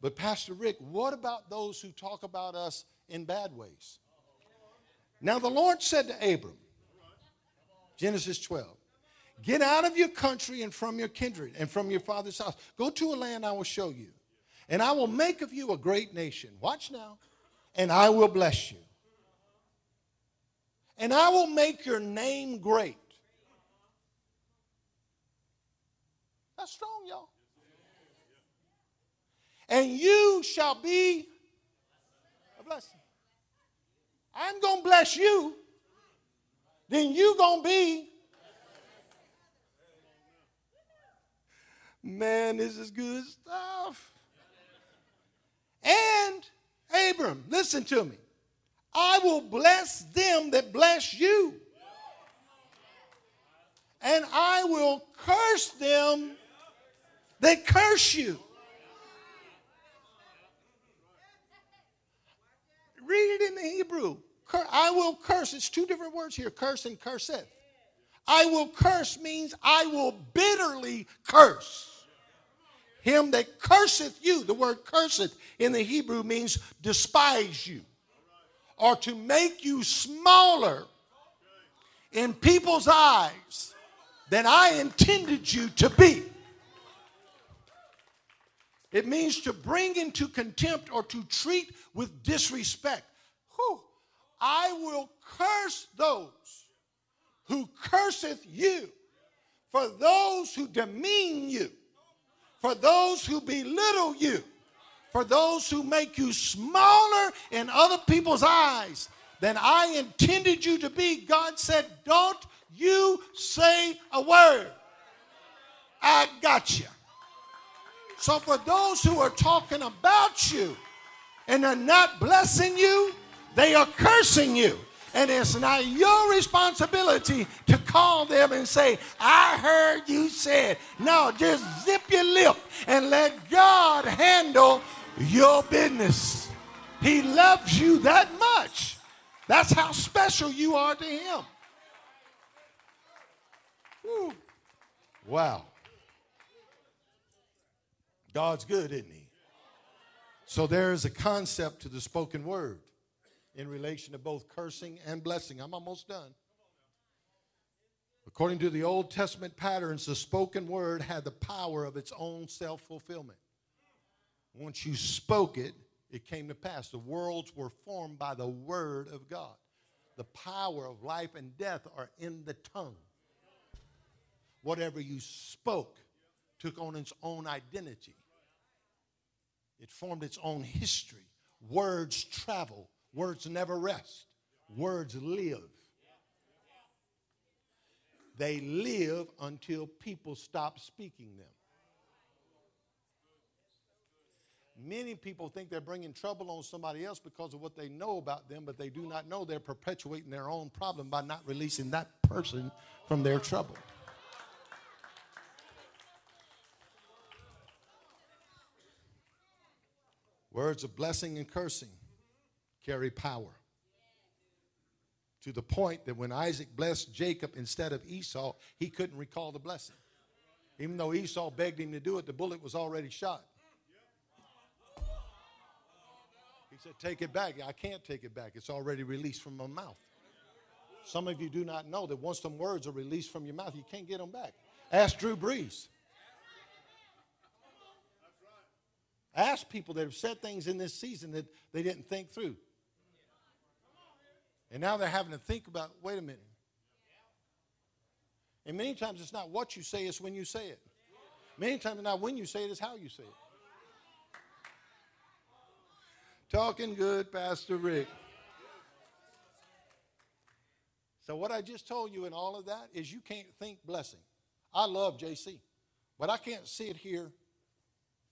But, Pastor Rick, what about those who talk about us in bad ways? Now, the Lord said to Abram, Genesis 12, Get out of your country and from your kindred and from your father's house. Go to a land I will show you. And I will make of you a great nation. Watch now. And I will bless you. And I will make your name great. That's strong, y'all. And you shall be a blessing. I'm going to bless you. Then you going to be Man, this is good stuff. And Abram, listen to me. I will bless them that bless you. And I will curse them that curse you. Read it in the Hebrew. I will curse. It's two different words here curse and curseth. I will curse means I will bitterly curse. Him that curseth you, the word curseth in the Hebrew means despise you or to make you smaller in people's eyes than I intended you to be. It means to bring into contempt or to treat with disrespect. Whew. I will curse those who curseth you, for those who demean you for those who belittle you, for those who make you smaller in other people's eyes than I intended you to be. God said, Don't you say a word. I got you. So, for those who are talking about you and are not blessing you, they are cursing you. And it's not your responsibility to call them and say, I heard you said. No, just zip your lip and let God handle your business. He loves you that much. That's how special you are to Him. Woo. Wow. God's good, isn't He? So there is a concept to the spoken word in relation to both cursing and blessing. I'm almost done. According to the Old Testament patterns, the spoken word had the power of its own self fulfillment. Once you spoke it, it came to pass. The worlds were formed by the word of God. The power of life and death are in the tongue. Whatever you spoke took on its own identity, it formed its own history. Words travel Words never rest, words live. They live until people stop speaking them. Many people think they're bringing trouble on somebody else because of what they know about them, but they do not know they're perpetuating their own problem by not releasing that person from their trouble. Words of blessing and cursing carry power. To the point that when Isaac blessed Jacob instead of Esau, he couldn't recall the blessing. Even though Esau begged him to do it, the bullet was already shot. Said, Take it back. I can't take it back. It's already released from my mouth. Some of you do not know that once some words are released from your mouth, you can't get them back. Ask Drew Brees. Ask people that have said things in this season that they didn't think through. And now they're having to think about wait a minute. And many times it's not what you say, it's when you say it. Many times it's not when you say it, it's how you say it. Talking good, Pastor Rick. So, what I just told you in all of that is you can't think blessing. I love JC, but I can't sit here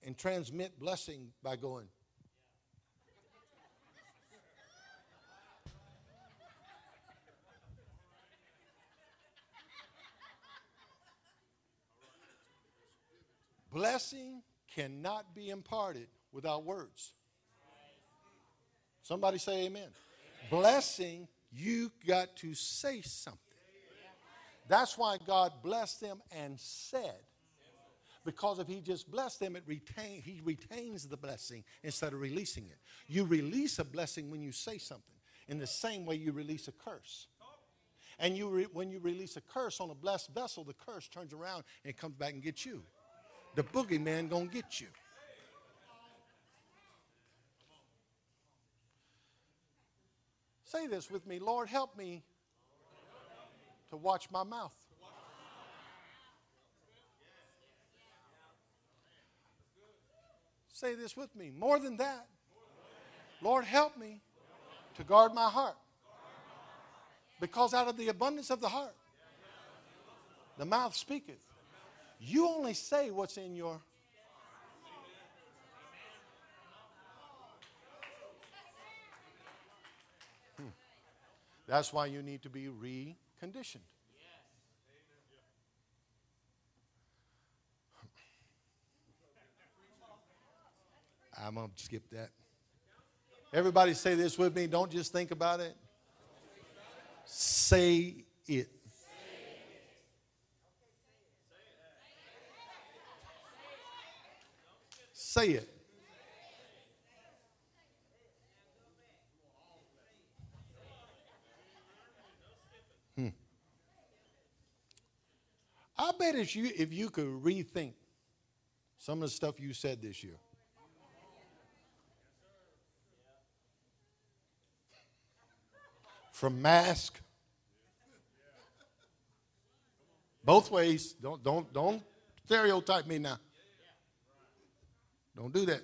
and transmit blessing by going, Blessing cannot be imparted without words. Somebody say amen. Blessing, you got to say something. That's why God blessed them and said. Because if he just blessed them, it retain, he retains the blessing instead of releasing it. You release a blessing when you say something, in the same way you release a curse. And you re, when you release a curse on a blessed vessel, the curse turns around and comes back and gets you. The boogeyman gonna get you. Say this with me Lord, help me to watch my mouth. Say this with me. More than that, Lord, help me to guard my heart. Because out of the abundance of the heart, the mouth speaketh. You only say what's in your That's why you need to be reconditioned. I'm going to skip that. Everybody say this with me. Don't just think about it. Say it. Say it. I bet if you, if you could rethink some of the stuff you said this year, from mask, both ways. Don't don't don't stereotype me now. Don't do that.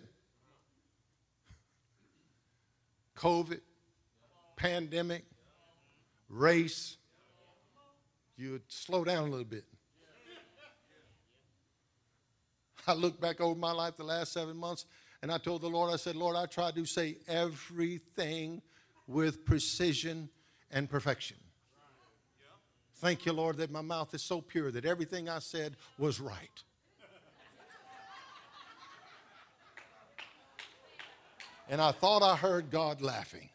COVID, pandemic, race. You would slow down a little bit. I look back over my life the last seven months and I told the Lord, I said, Lord, I tried to say everything with precision and perfection. Thank you, Lord, that my mouth is so pure that everything I said was right. And I thought I heard God laughing.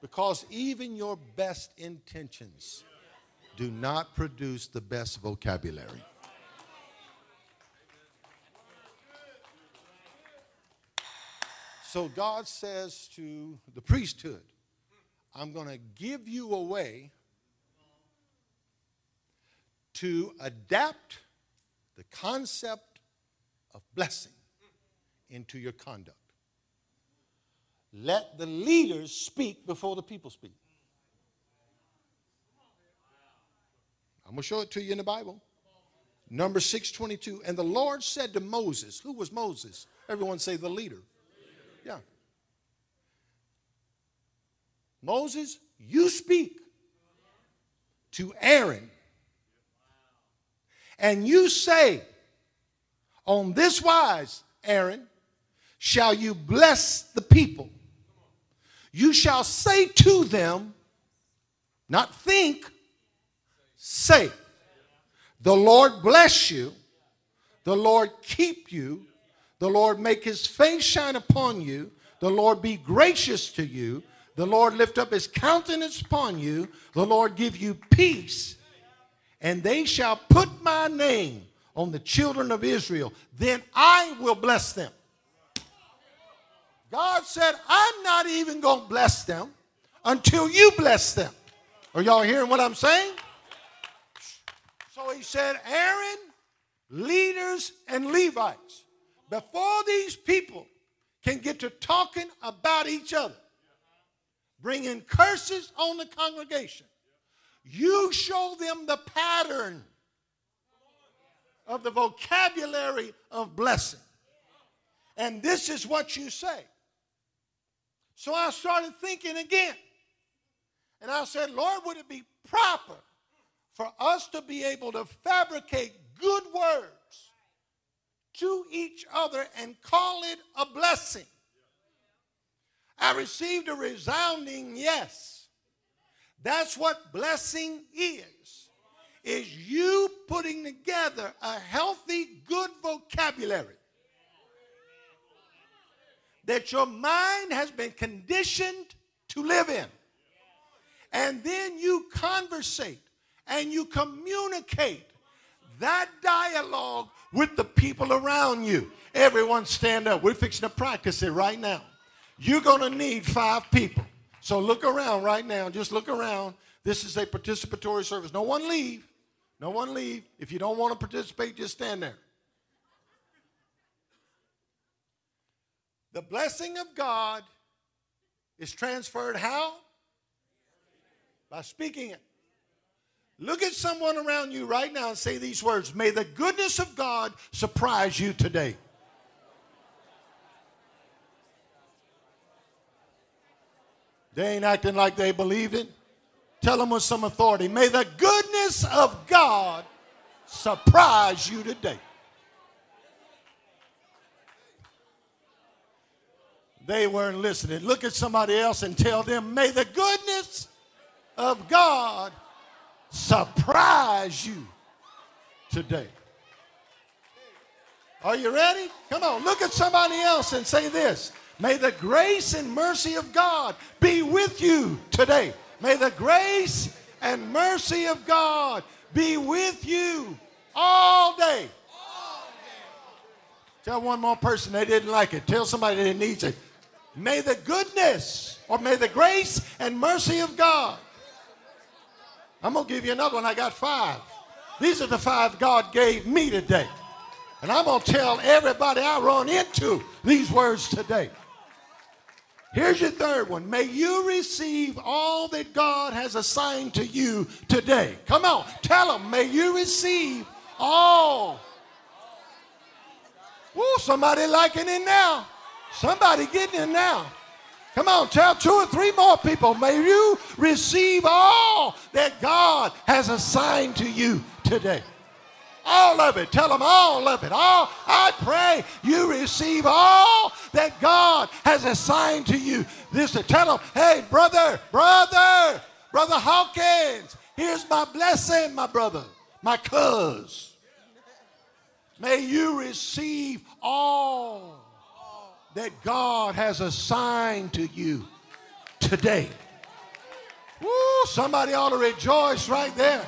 Because even your best intentions do not produce the best vocabulary. So God says to the priesthood, I'm going to give you a way to adapt the concept of blessing into your conduct. Let the leaders speak before the people speak. I'm going to show it to you in the Bible. Number 622. And the Lord said to Moses, Who was Moses? Everyone say the leader. Yeah. Moses, you speak to Aaron. And you say, On this wise, Aaron, shall you bless the people. You shall say to them, not think, say, The Lord bless you, the Lord keep you, the Lord make his face shine upon you, the Lord be gracious to you, the Lord lift up his countenance upon you, the Lord give you peace, and they shall put my name on the children of Israel, then I will bless them. God said, I'm not even going to bless them until you bless them. Are y'all hearing what I'm saying? So he said, Aaron, leaders, and Levites, before these people can get to talking about each other, bringing curses on the congregation, you show them the pattern of the vocabulary of blessing. And this is what you say. So I started thinking again. And I said, Lord, would it be proper for us to be able to fabricate good words to each other and call it a blessing. I received a resounding yes. That's what blessing is. Is you putting together a healthy, good vocabulary that your mind has been conditioned to live in. and then you conversate and you communicate that dialogue with the people around you. Everyone stand up. We're fixing to practice it right now. You're going to need five people. So look around right now. Just look around. This is a participatory service. No one leave. No one leave. If you don't want to participate, just stand there. The blessing of God is transferred how? By speaking it. Look at someone around you right now and say these words May the goodness of God surprise you today. They ain't acting like they believe it. Tell them with some authority. May the goodness of God surprise you today. They weren't listening. Look at somebody else and tell them, may the goodness of God surprise you today. Are you ready? Come on, look at somebody else and say this. May the grace and mercy of God be with you today. May the grace and mercy of God be with you all day. Tell one more person they didn't like it. Tell somebody that needs it. May the goodness or may the grace and mercy of God. I'm going to give you another one. I got five. These are the five God gave me today. And I'm going to tell everybody I run into these words today. Here's your third one. May you receive all that God has assigned to you today. Come on, tell them. May you receive all. Woo, somebody liking it now. Somebody getting it now. Come on, tell two or three more people. May you receive all that God has assigned to you today. All of it. Tell them all of it. All I pray you receive all that God has assigned to you. This to tell them, hey, brother, brother, brother Hawkins, here's my blessing, my brother, my cuz. May you receive all that God has assigned to you today. Woo, somebody ought to rejoice right there.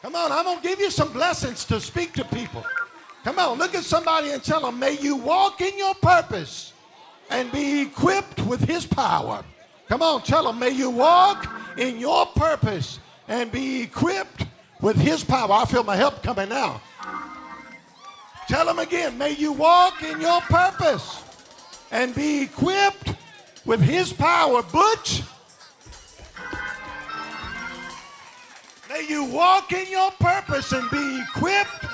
Come on, I'm going to give you some blessings to speak to people. Come on, look at somebody and tell them, may you walk in your purpose and be equipped with his power. Come on, tell them, may you walk in your purpose and be equipped with his power. I feel my help coming now. Tell them again, may you walk in your purpose and be equipped with his power. Butch, May you walk in your purpose and be equipped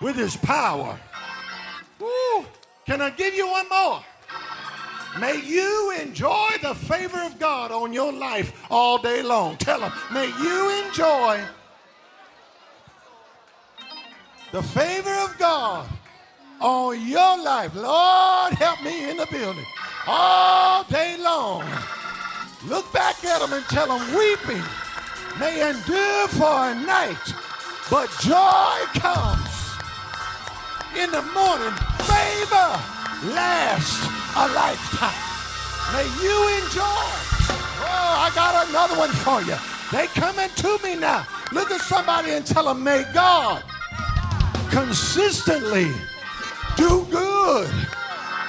with his power. Woo. Can I give you one more? May you enjoy the favor of God on your life all day long. Tell them, may you enjoy the favor of God on your life. Lord, help me in the building all day long. Look back at them and tell them, weeping may endure for a night, but joy comes in the morning. Favor lasts a lifetime. May you enjoy. Oh, I got another one for you. They coming to me now. Look at somebody and tell them, may God consistently do good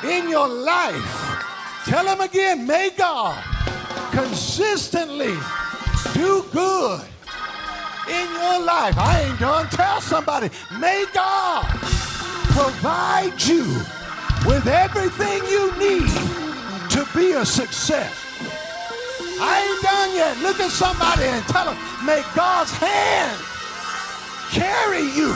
in your life. Tell them again, may God consistently do good in your life. I ain't done. Tell somebody, may God provide you with everything you need to be a success. I ain't done yet. Look at somebody and tell them, may God's hand carry you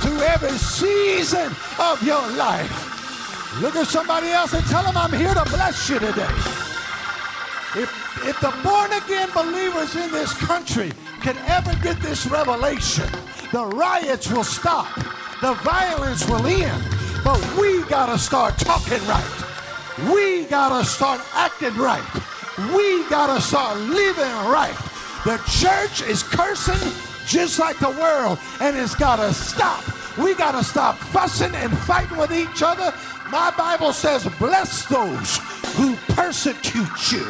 through every season of your life. Look at somebody else and tell them, I'm here to bless you today. If, if the born again believers in this country can ever get this revelation, the riots will stop, the violence will end, but we got to start talking right. We got to start acting right. We got to start living right. The church is cursing just like the world, and it's got to stop. We got to stop fussing and fighting with each other. My Bible says, bless those who persecute you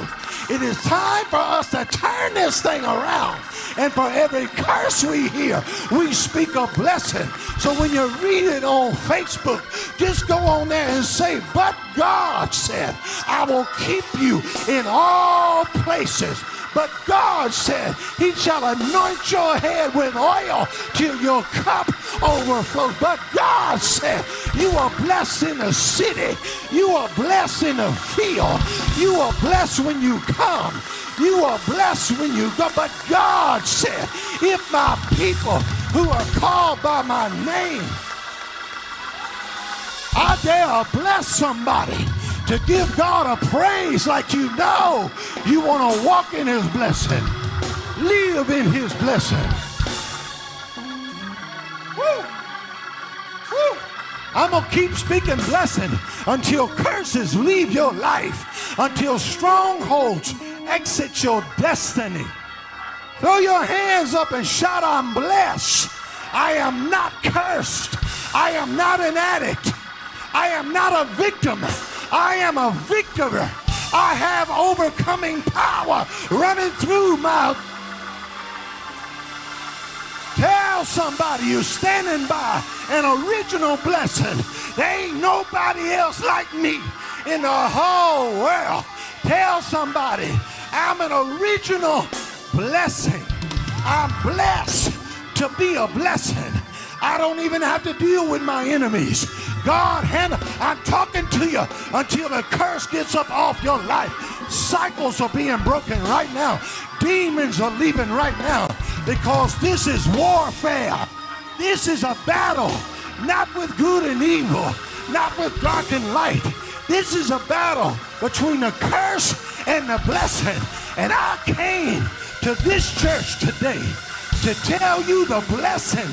It is time for us to turn this thing around. And for every curse we hear, we speak a blessing. So when you read it on Facebook, just go on there and say, But God said, I will keep you in all places but God said, He shall anoint your head with oil till your cup overflows. But God said, You are blessed in the city. You are blessed in the field. You are blessed when you come. You are blessed when you go. But God said, If my people who are called by my name, I dare bless somebody to give God a praise like you know you want to walk in His blessing, live in His blessing. Woo! Woo! I'm going to keep speaking blessing until curses leave your life, until strongholds exit your destiny. Throw your hands up and shout, I'm blessed. I am not cursed. I am not an addict. I am not a victim. I am a victor. I have overcoming power running through my. Tell somebody you're standing by an original blessing. There ain't nobody else like me in the whole world. Tell somebody I'm an original blessing. I'm blessed to be a blessing. I don't even have to deal with my enemies. God, Hannah, I'm talking to you until the curse gets up off your life. Cycles are being broken right now. Demons are leaving right now because this is warfare. This is a battle, not with good and evil, not with dark and light. This is a battle between the curse and the blessing. And I came to this church today to tell you the blessing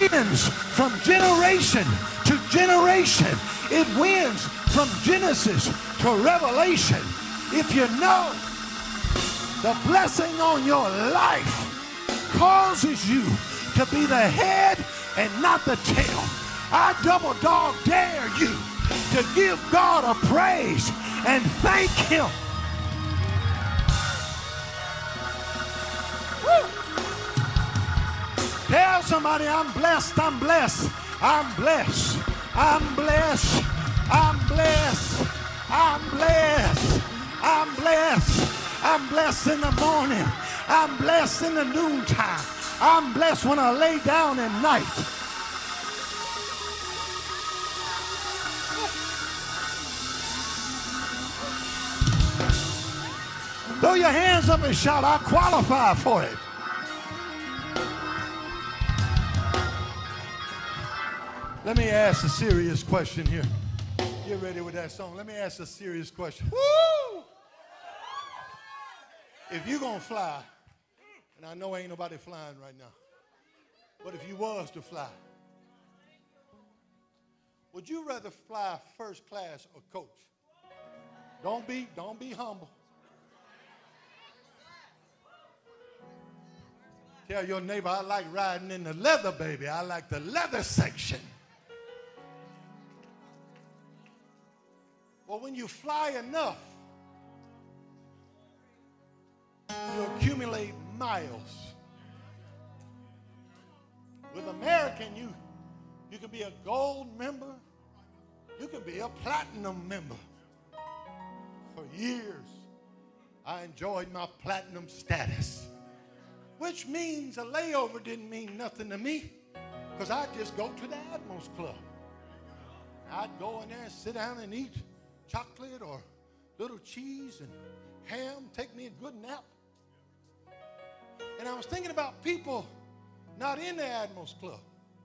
wins from generation to generation. It wins from Genesis to Revelation. If you know the blessing on your life causes you to be the head and not the tail, I double dog dare you to give God a praise and thank Him. Tell somebody I'm blessed, I'm blessed, I'm blessed, I'm blessed, I'm blessed, I'm blessed, I'm blessed, I'm blessed in the morning, I'm blessed in the noontime, I'm blessed when I lay down at night. Throw your hands up and shout, I qualify for it. Let me ask a serious question here. Get ready with that song. Let me ask a serious question. Woo! If you're going to fly, and I know ain't nobody flying right now, but if you was to fly, would you rather fly first class or coach? Don't be, don't be humble. Tell your neighbor, I like riding in the leather, baby. I like the leather section. Well, when you fly enough, you accumulate miles. With American, you, you can be a gold member, you can be a platinum member. For years, I enjoyed my platinum status, which means a layover didn't mean nothing to me because I'd just go to the Admirals Club. I'd go in there and sit down and eat chocolate or little cheese and ham, take me a good nap. And I was thinking about people not in the Admirals Club.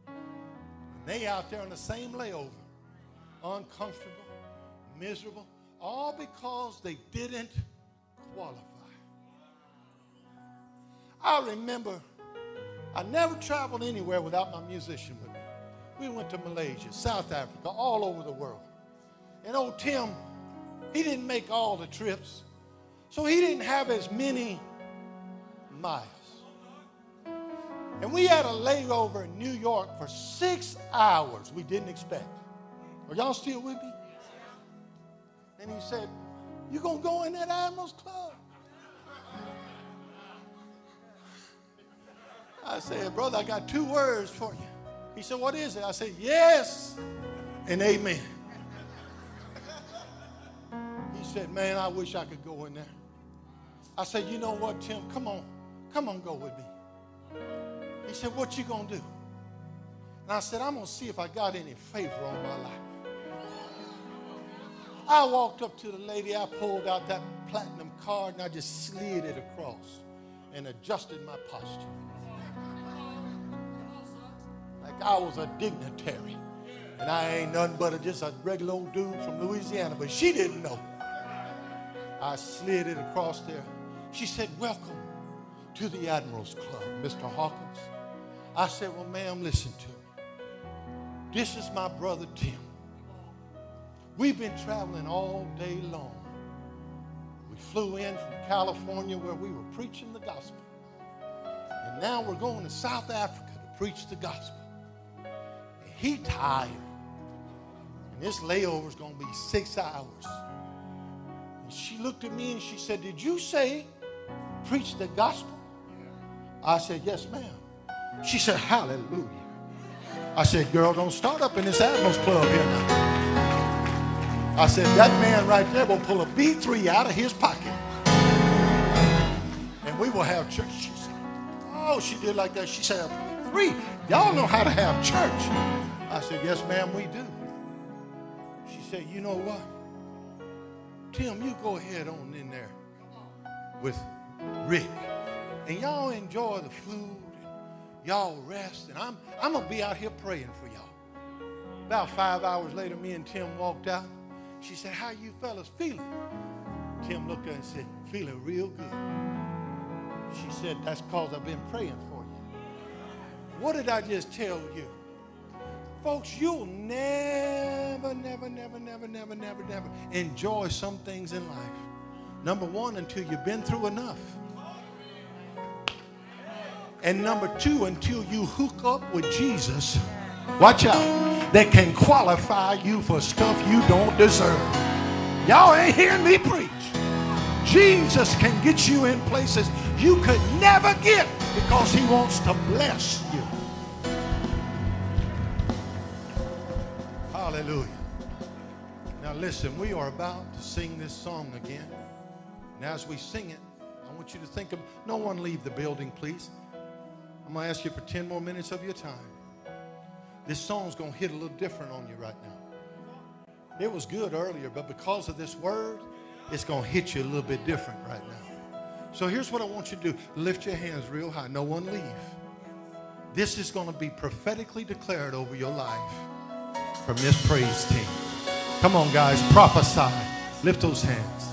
And they out there on the same layover, uncomfortable, miserable, all because they didn't qualify. I remember I never traveled anywhere without my musician with me. We went to Malaysia, South Africa, all over the world. And old Tim, he didn't make all the trips. So he didn't have as many miles. And we had a layover in New York for six hours we didn't expect. Are y'all still with me? And he said, You gonna go in that Admirals Club? I said, Brother, I got two words for you. He said, What is it? I said, Yes and amen. He said, Man, I wish I could go in there. I said, You know what, Tim? Come on. Come on, go with me. He said, What you gonna do? And I said, I'm gonna see if I got any favor on my life. I walked up to the lady, I pulled out that platinum card, and I just slid it across and adjusted my posture. Like I was a dignitary. And I ain't nothing but a, just a regular old dude from Louisiana, but she didn't know. I slid it across there. She said, Welcome to the Admirals Club, Mr. Hawkins. I said, Well, ma'am, listen to me. This is my brother Tim. We've been traveling all day long. We flew in from California where we were preaching the gospel. And now we're going to South Africa to preach the gospel. And he tired. And this layover is going to be six hours. And she looked at me and she said, Did you say preach the gospel? I said, Yes, ma'am. She said, Hallelujah. I said, Girl, don't start up in this Admirals Club here now. I said, that man right there will pull a B3 out of his pocket. And we will have church. She said, oh, she did like that. She said, three. Y'all know how to have church. I said, yes, ma'am, we do. She said, you know what? Tim, you go ahead on in there with Rick. And y'all enjoy the food. Y'all rest. And I'm, I'm going to be out here praying for y'all. About five hours later, me and Tim walked out. She said, How you fellas feeling? Tim looked at her and said, Feeling real good. She said, That's because I've been praying for you. What did I just tell you? Folks, you'll never, never, never, never, never, never, never enjoy some things in life. Number one, until you've been through enough. And number two, until you hook up with Jesus. Watch out. That can qualify you for stuff you don't deserve. Y'all ain't hearing me preach. Jesus can get you in places you could never get because he wants to bless you. Hallelujah. Now listen, we are about to sing this song again. And as we sing it, I want you to think of no one leave the building, please. I'm going to ask you for 10 more minutes of your time. This song's going to hit a little different on you right now. It was good earlier, but because of this word, it's going to hit you a little bit different right now. So here's what I want you to do lift your hands real high. No one leave. This is going to be prophetically declared over your life from this praise team. Come on, guys, prophesy. Lift those hands.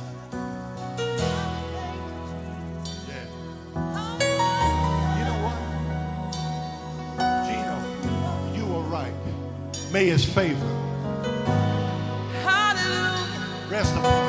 May his favor Hallelujah. rest upon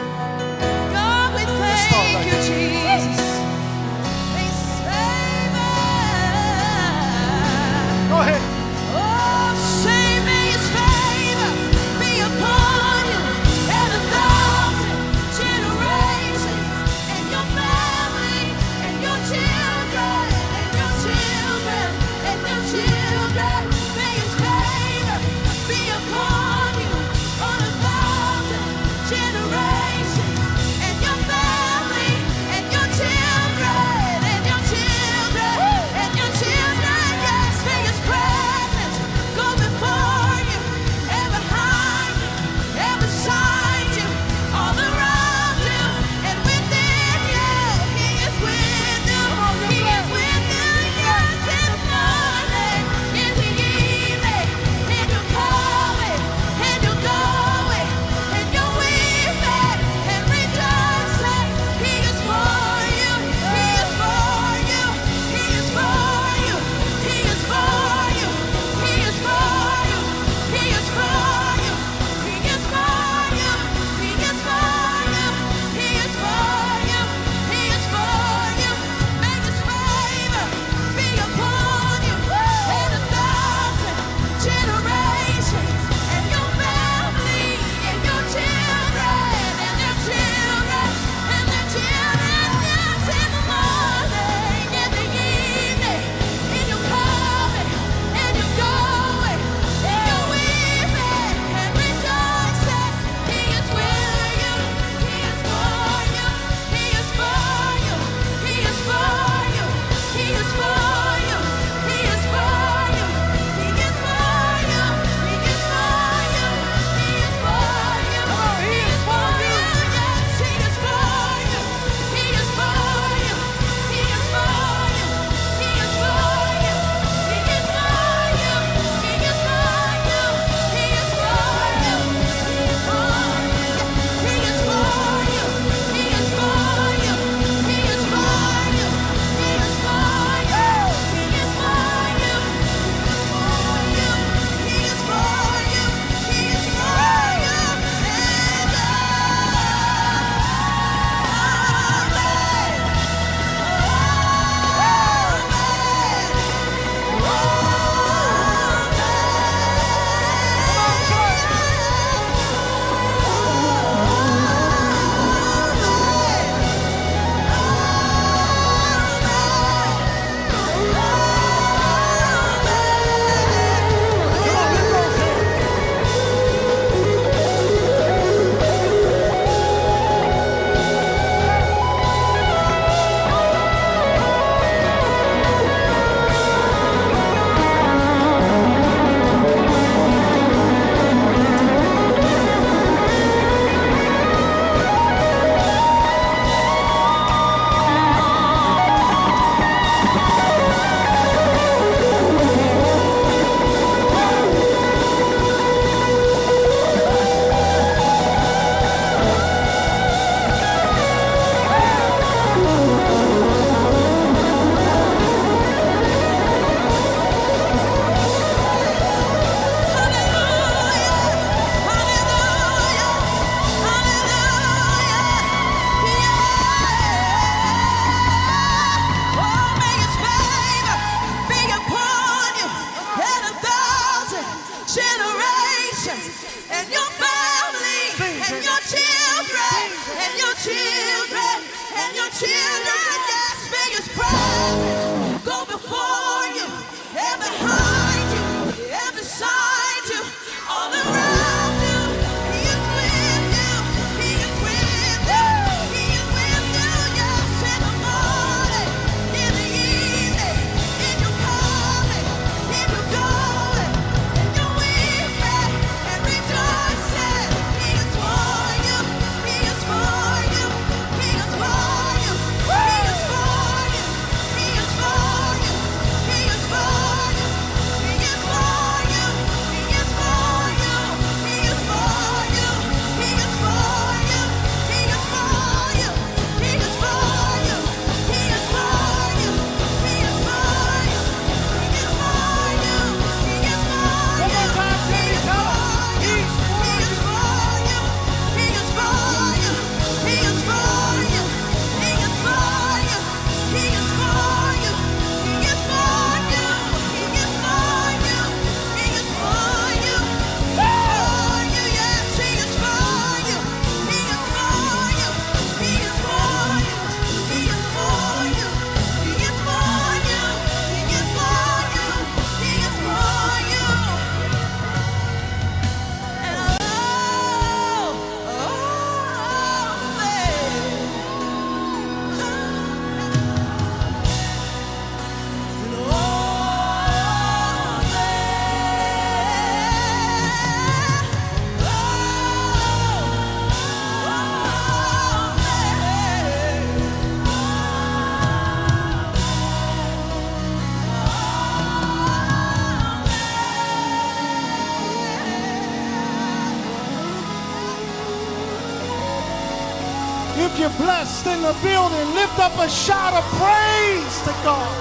in the building, lift up a shout of praise to God.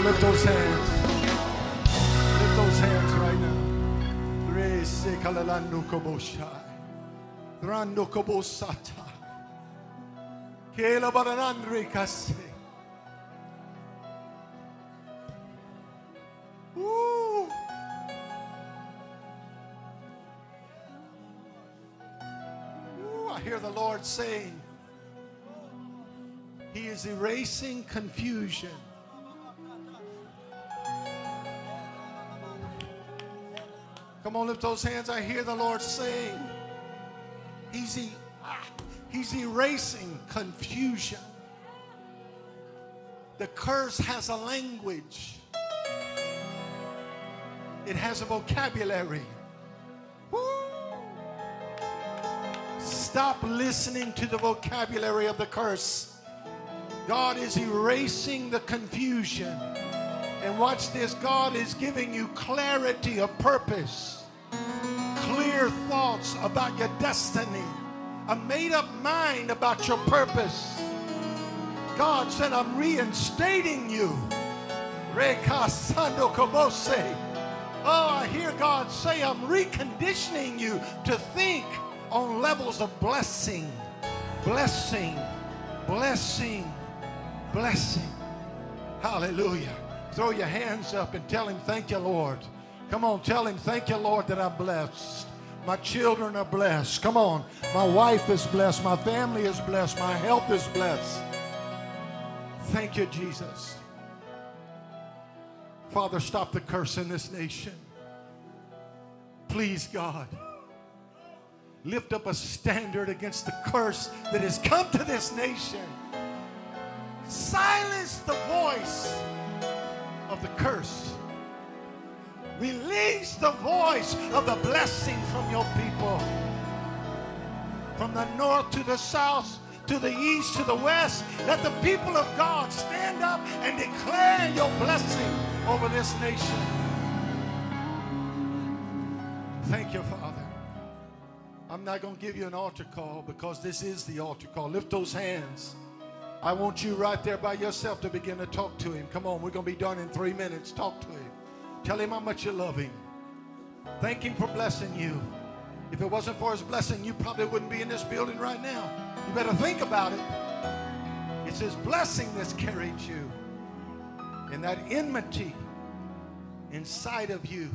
On, lift those hands. Lift those hands right now. Re se kalalando koboshai. Rando kobosata. Kela baranandre kase. Woo. Ooh, I hear the Lord saying, He is erasing confusion. Come on, lift those hands. I hear the Lord saying, He's, e- ah, he's erasing confusion. The curse has a language, it has a vocabulary. Woo! Stop listening to the vocabulary of the curse. God is erasing the confusion. And watch this God is giving you clarity of purpose, clear thoughts about your destiny, a made up mind about your purpose. God said, I'm reinstating you. Reka sando kobose. Oh, I hear God say, I'm reconditioning you to think on levels of blessing, blessing, blessing, blessing. Hallelujah. Throw your hands up and tell him, Thank you, Lord. Come on, tell him, Thank you, Lord, that I'm blessed. My children are blessed. Come on. My wife is blessed. My family is blessed. My health is blessed. Thank you, Jesus. Father, stop the curse in this nation. Please, God. Lift up a standard against the curse that has come to this nation. Silence the voice the curse. Release the voice of the blessing from your people. From the north to the south, to the east to the west, let the people of God stand up and declare your blessing over this nation. Thank you, Father. I'm not going to give you an altar call because this is the altar call. Lift those hands. I want you right there by yourself to begin to talk to him. Come on, we're going to be done in three minutes. Talk to him. Tell him how much you love him. Thank him for blessing you. If it wasn't for his blessing, you probably wouldn't be in this building right now. You better think about it. It's his blessing that's carried you. And that enmity inside of you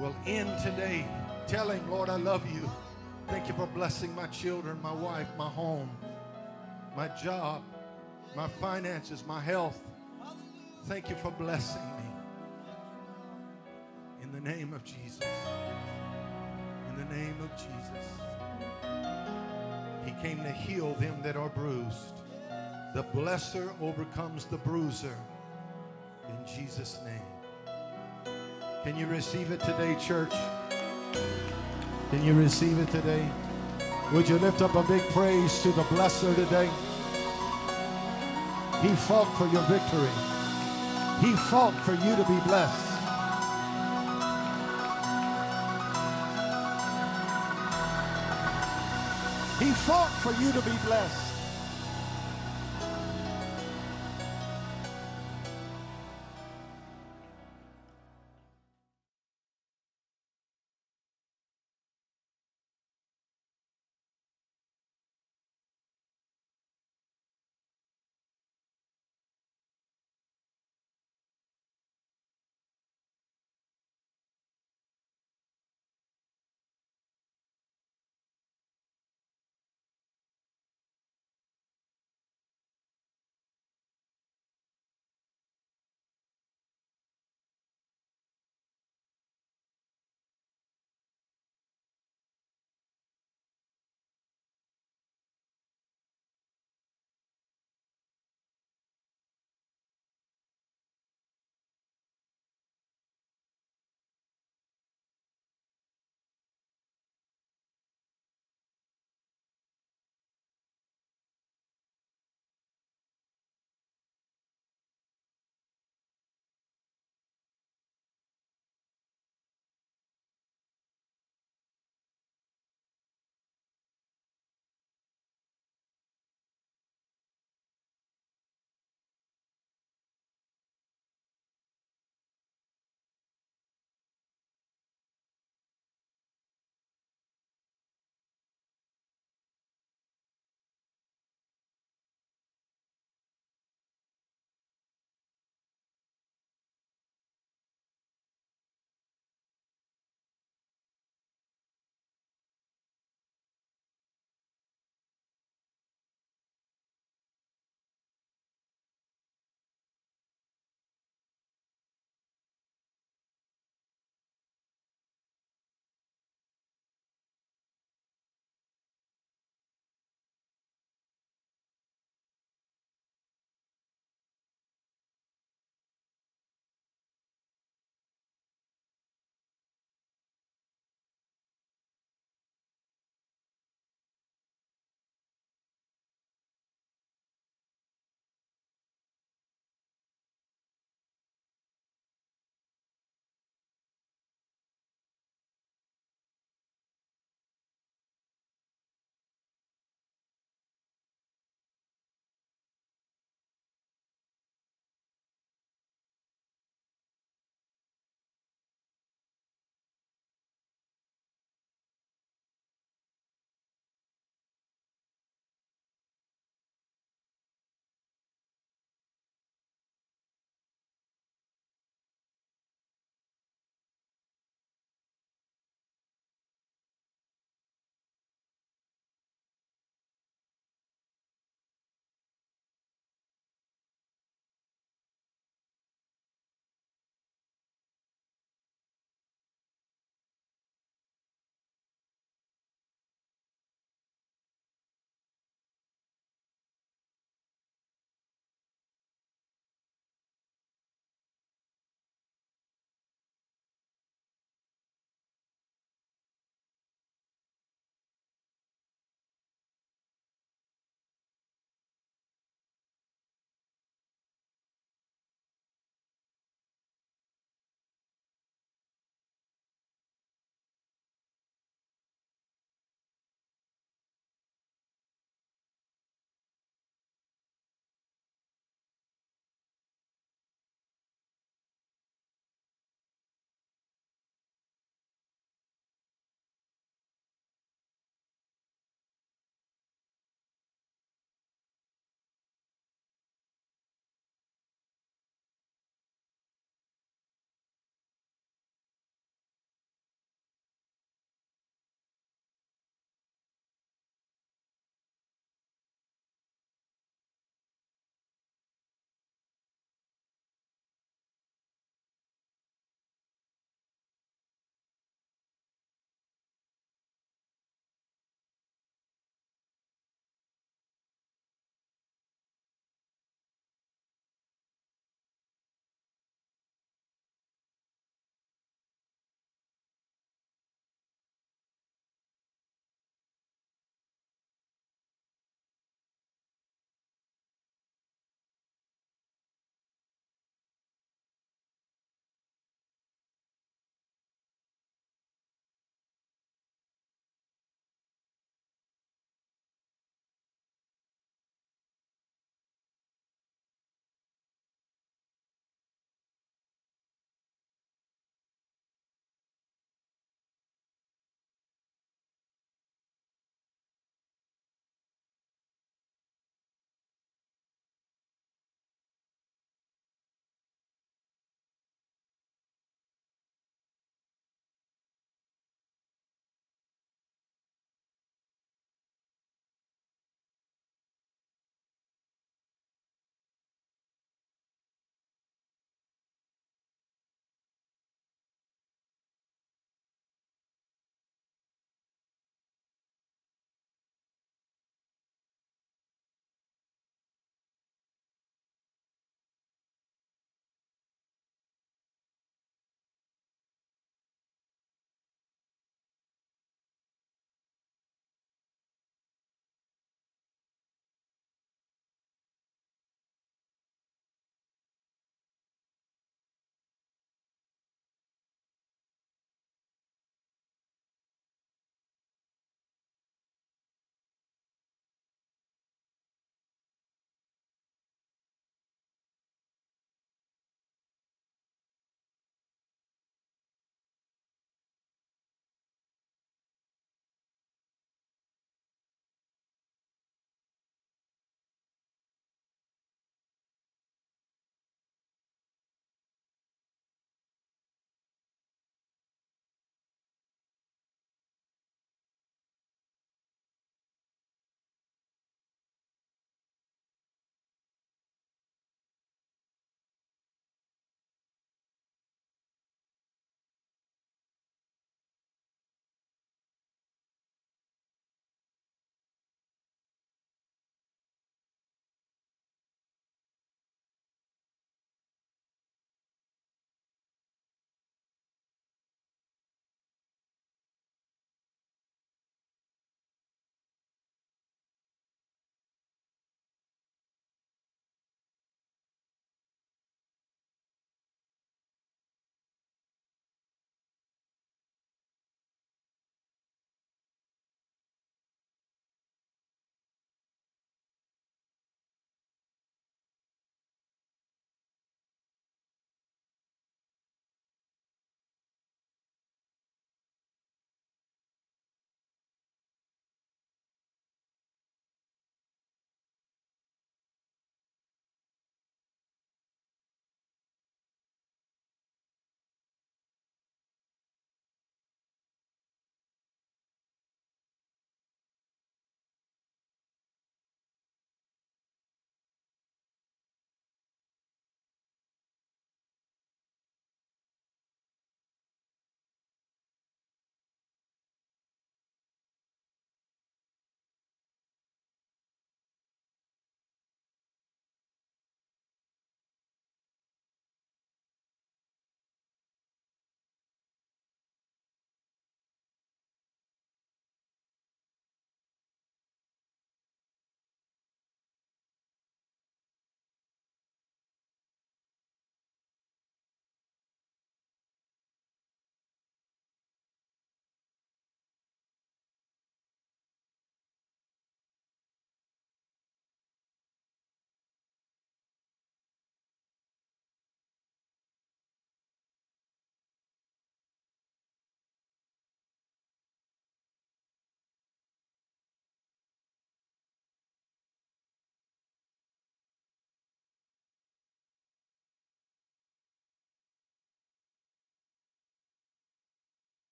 will end today. Tell him, Lord, I love you. Thank you for blessing my children, my wife, my home, my job, my finances, my health. Thank you for blessing me. In the name of Jesus. In the name of Jesus. He came to heal them that are bruised. The blesser overcomes the bruiser. In Jesus' name. Can you receive it today, church? Can you receive it today? Would you lift up a big praise to the blesser today? He fought for your victory. He fought for you to be blessed. He fought for you to be blessed.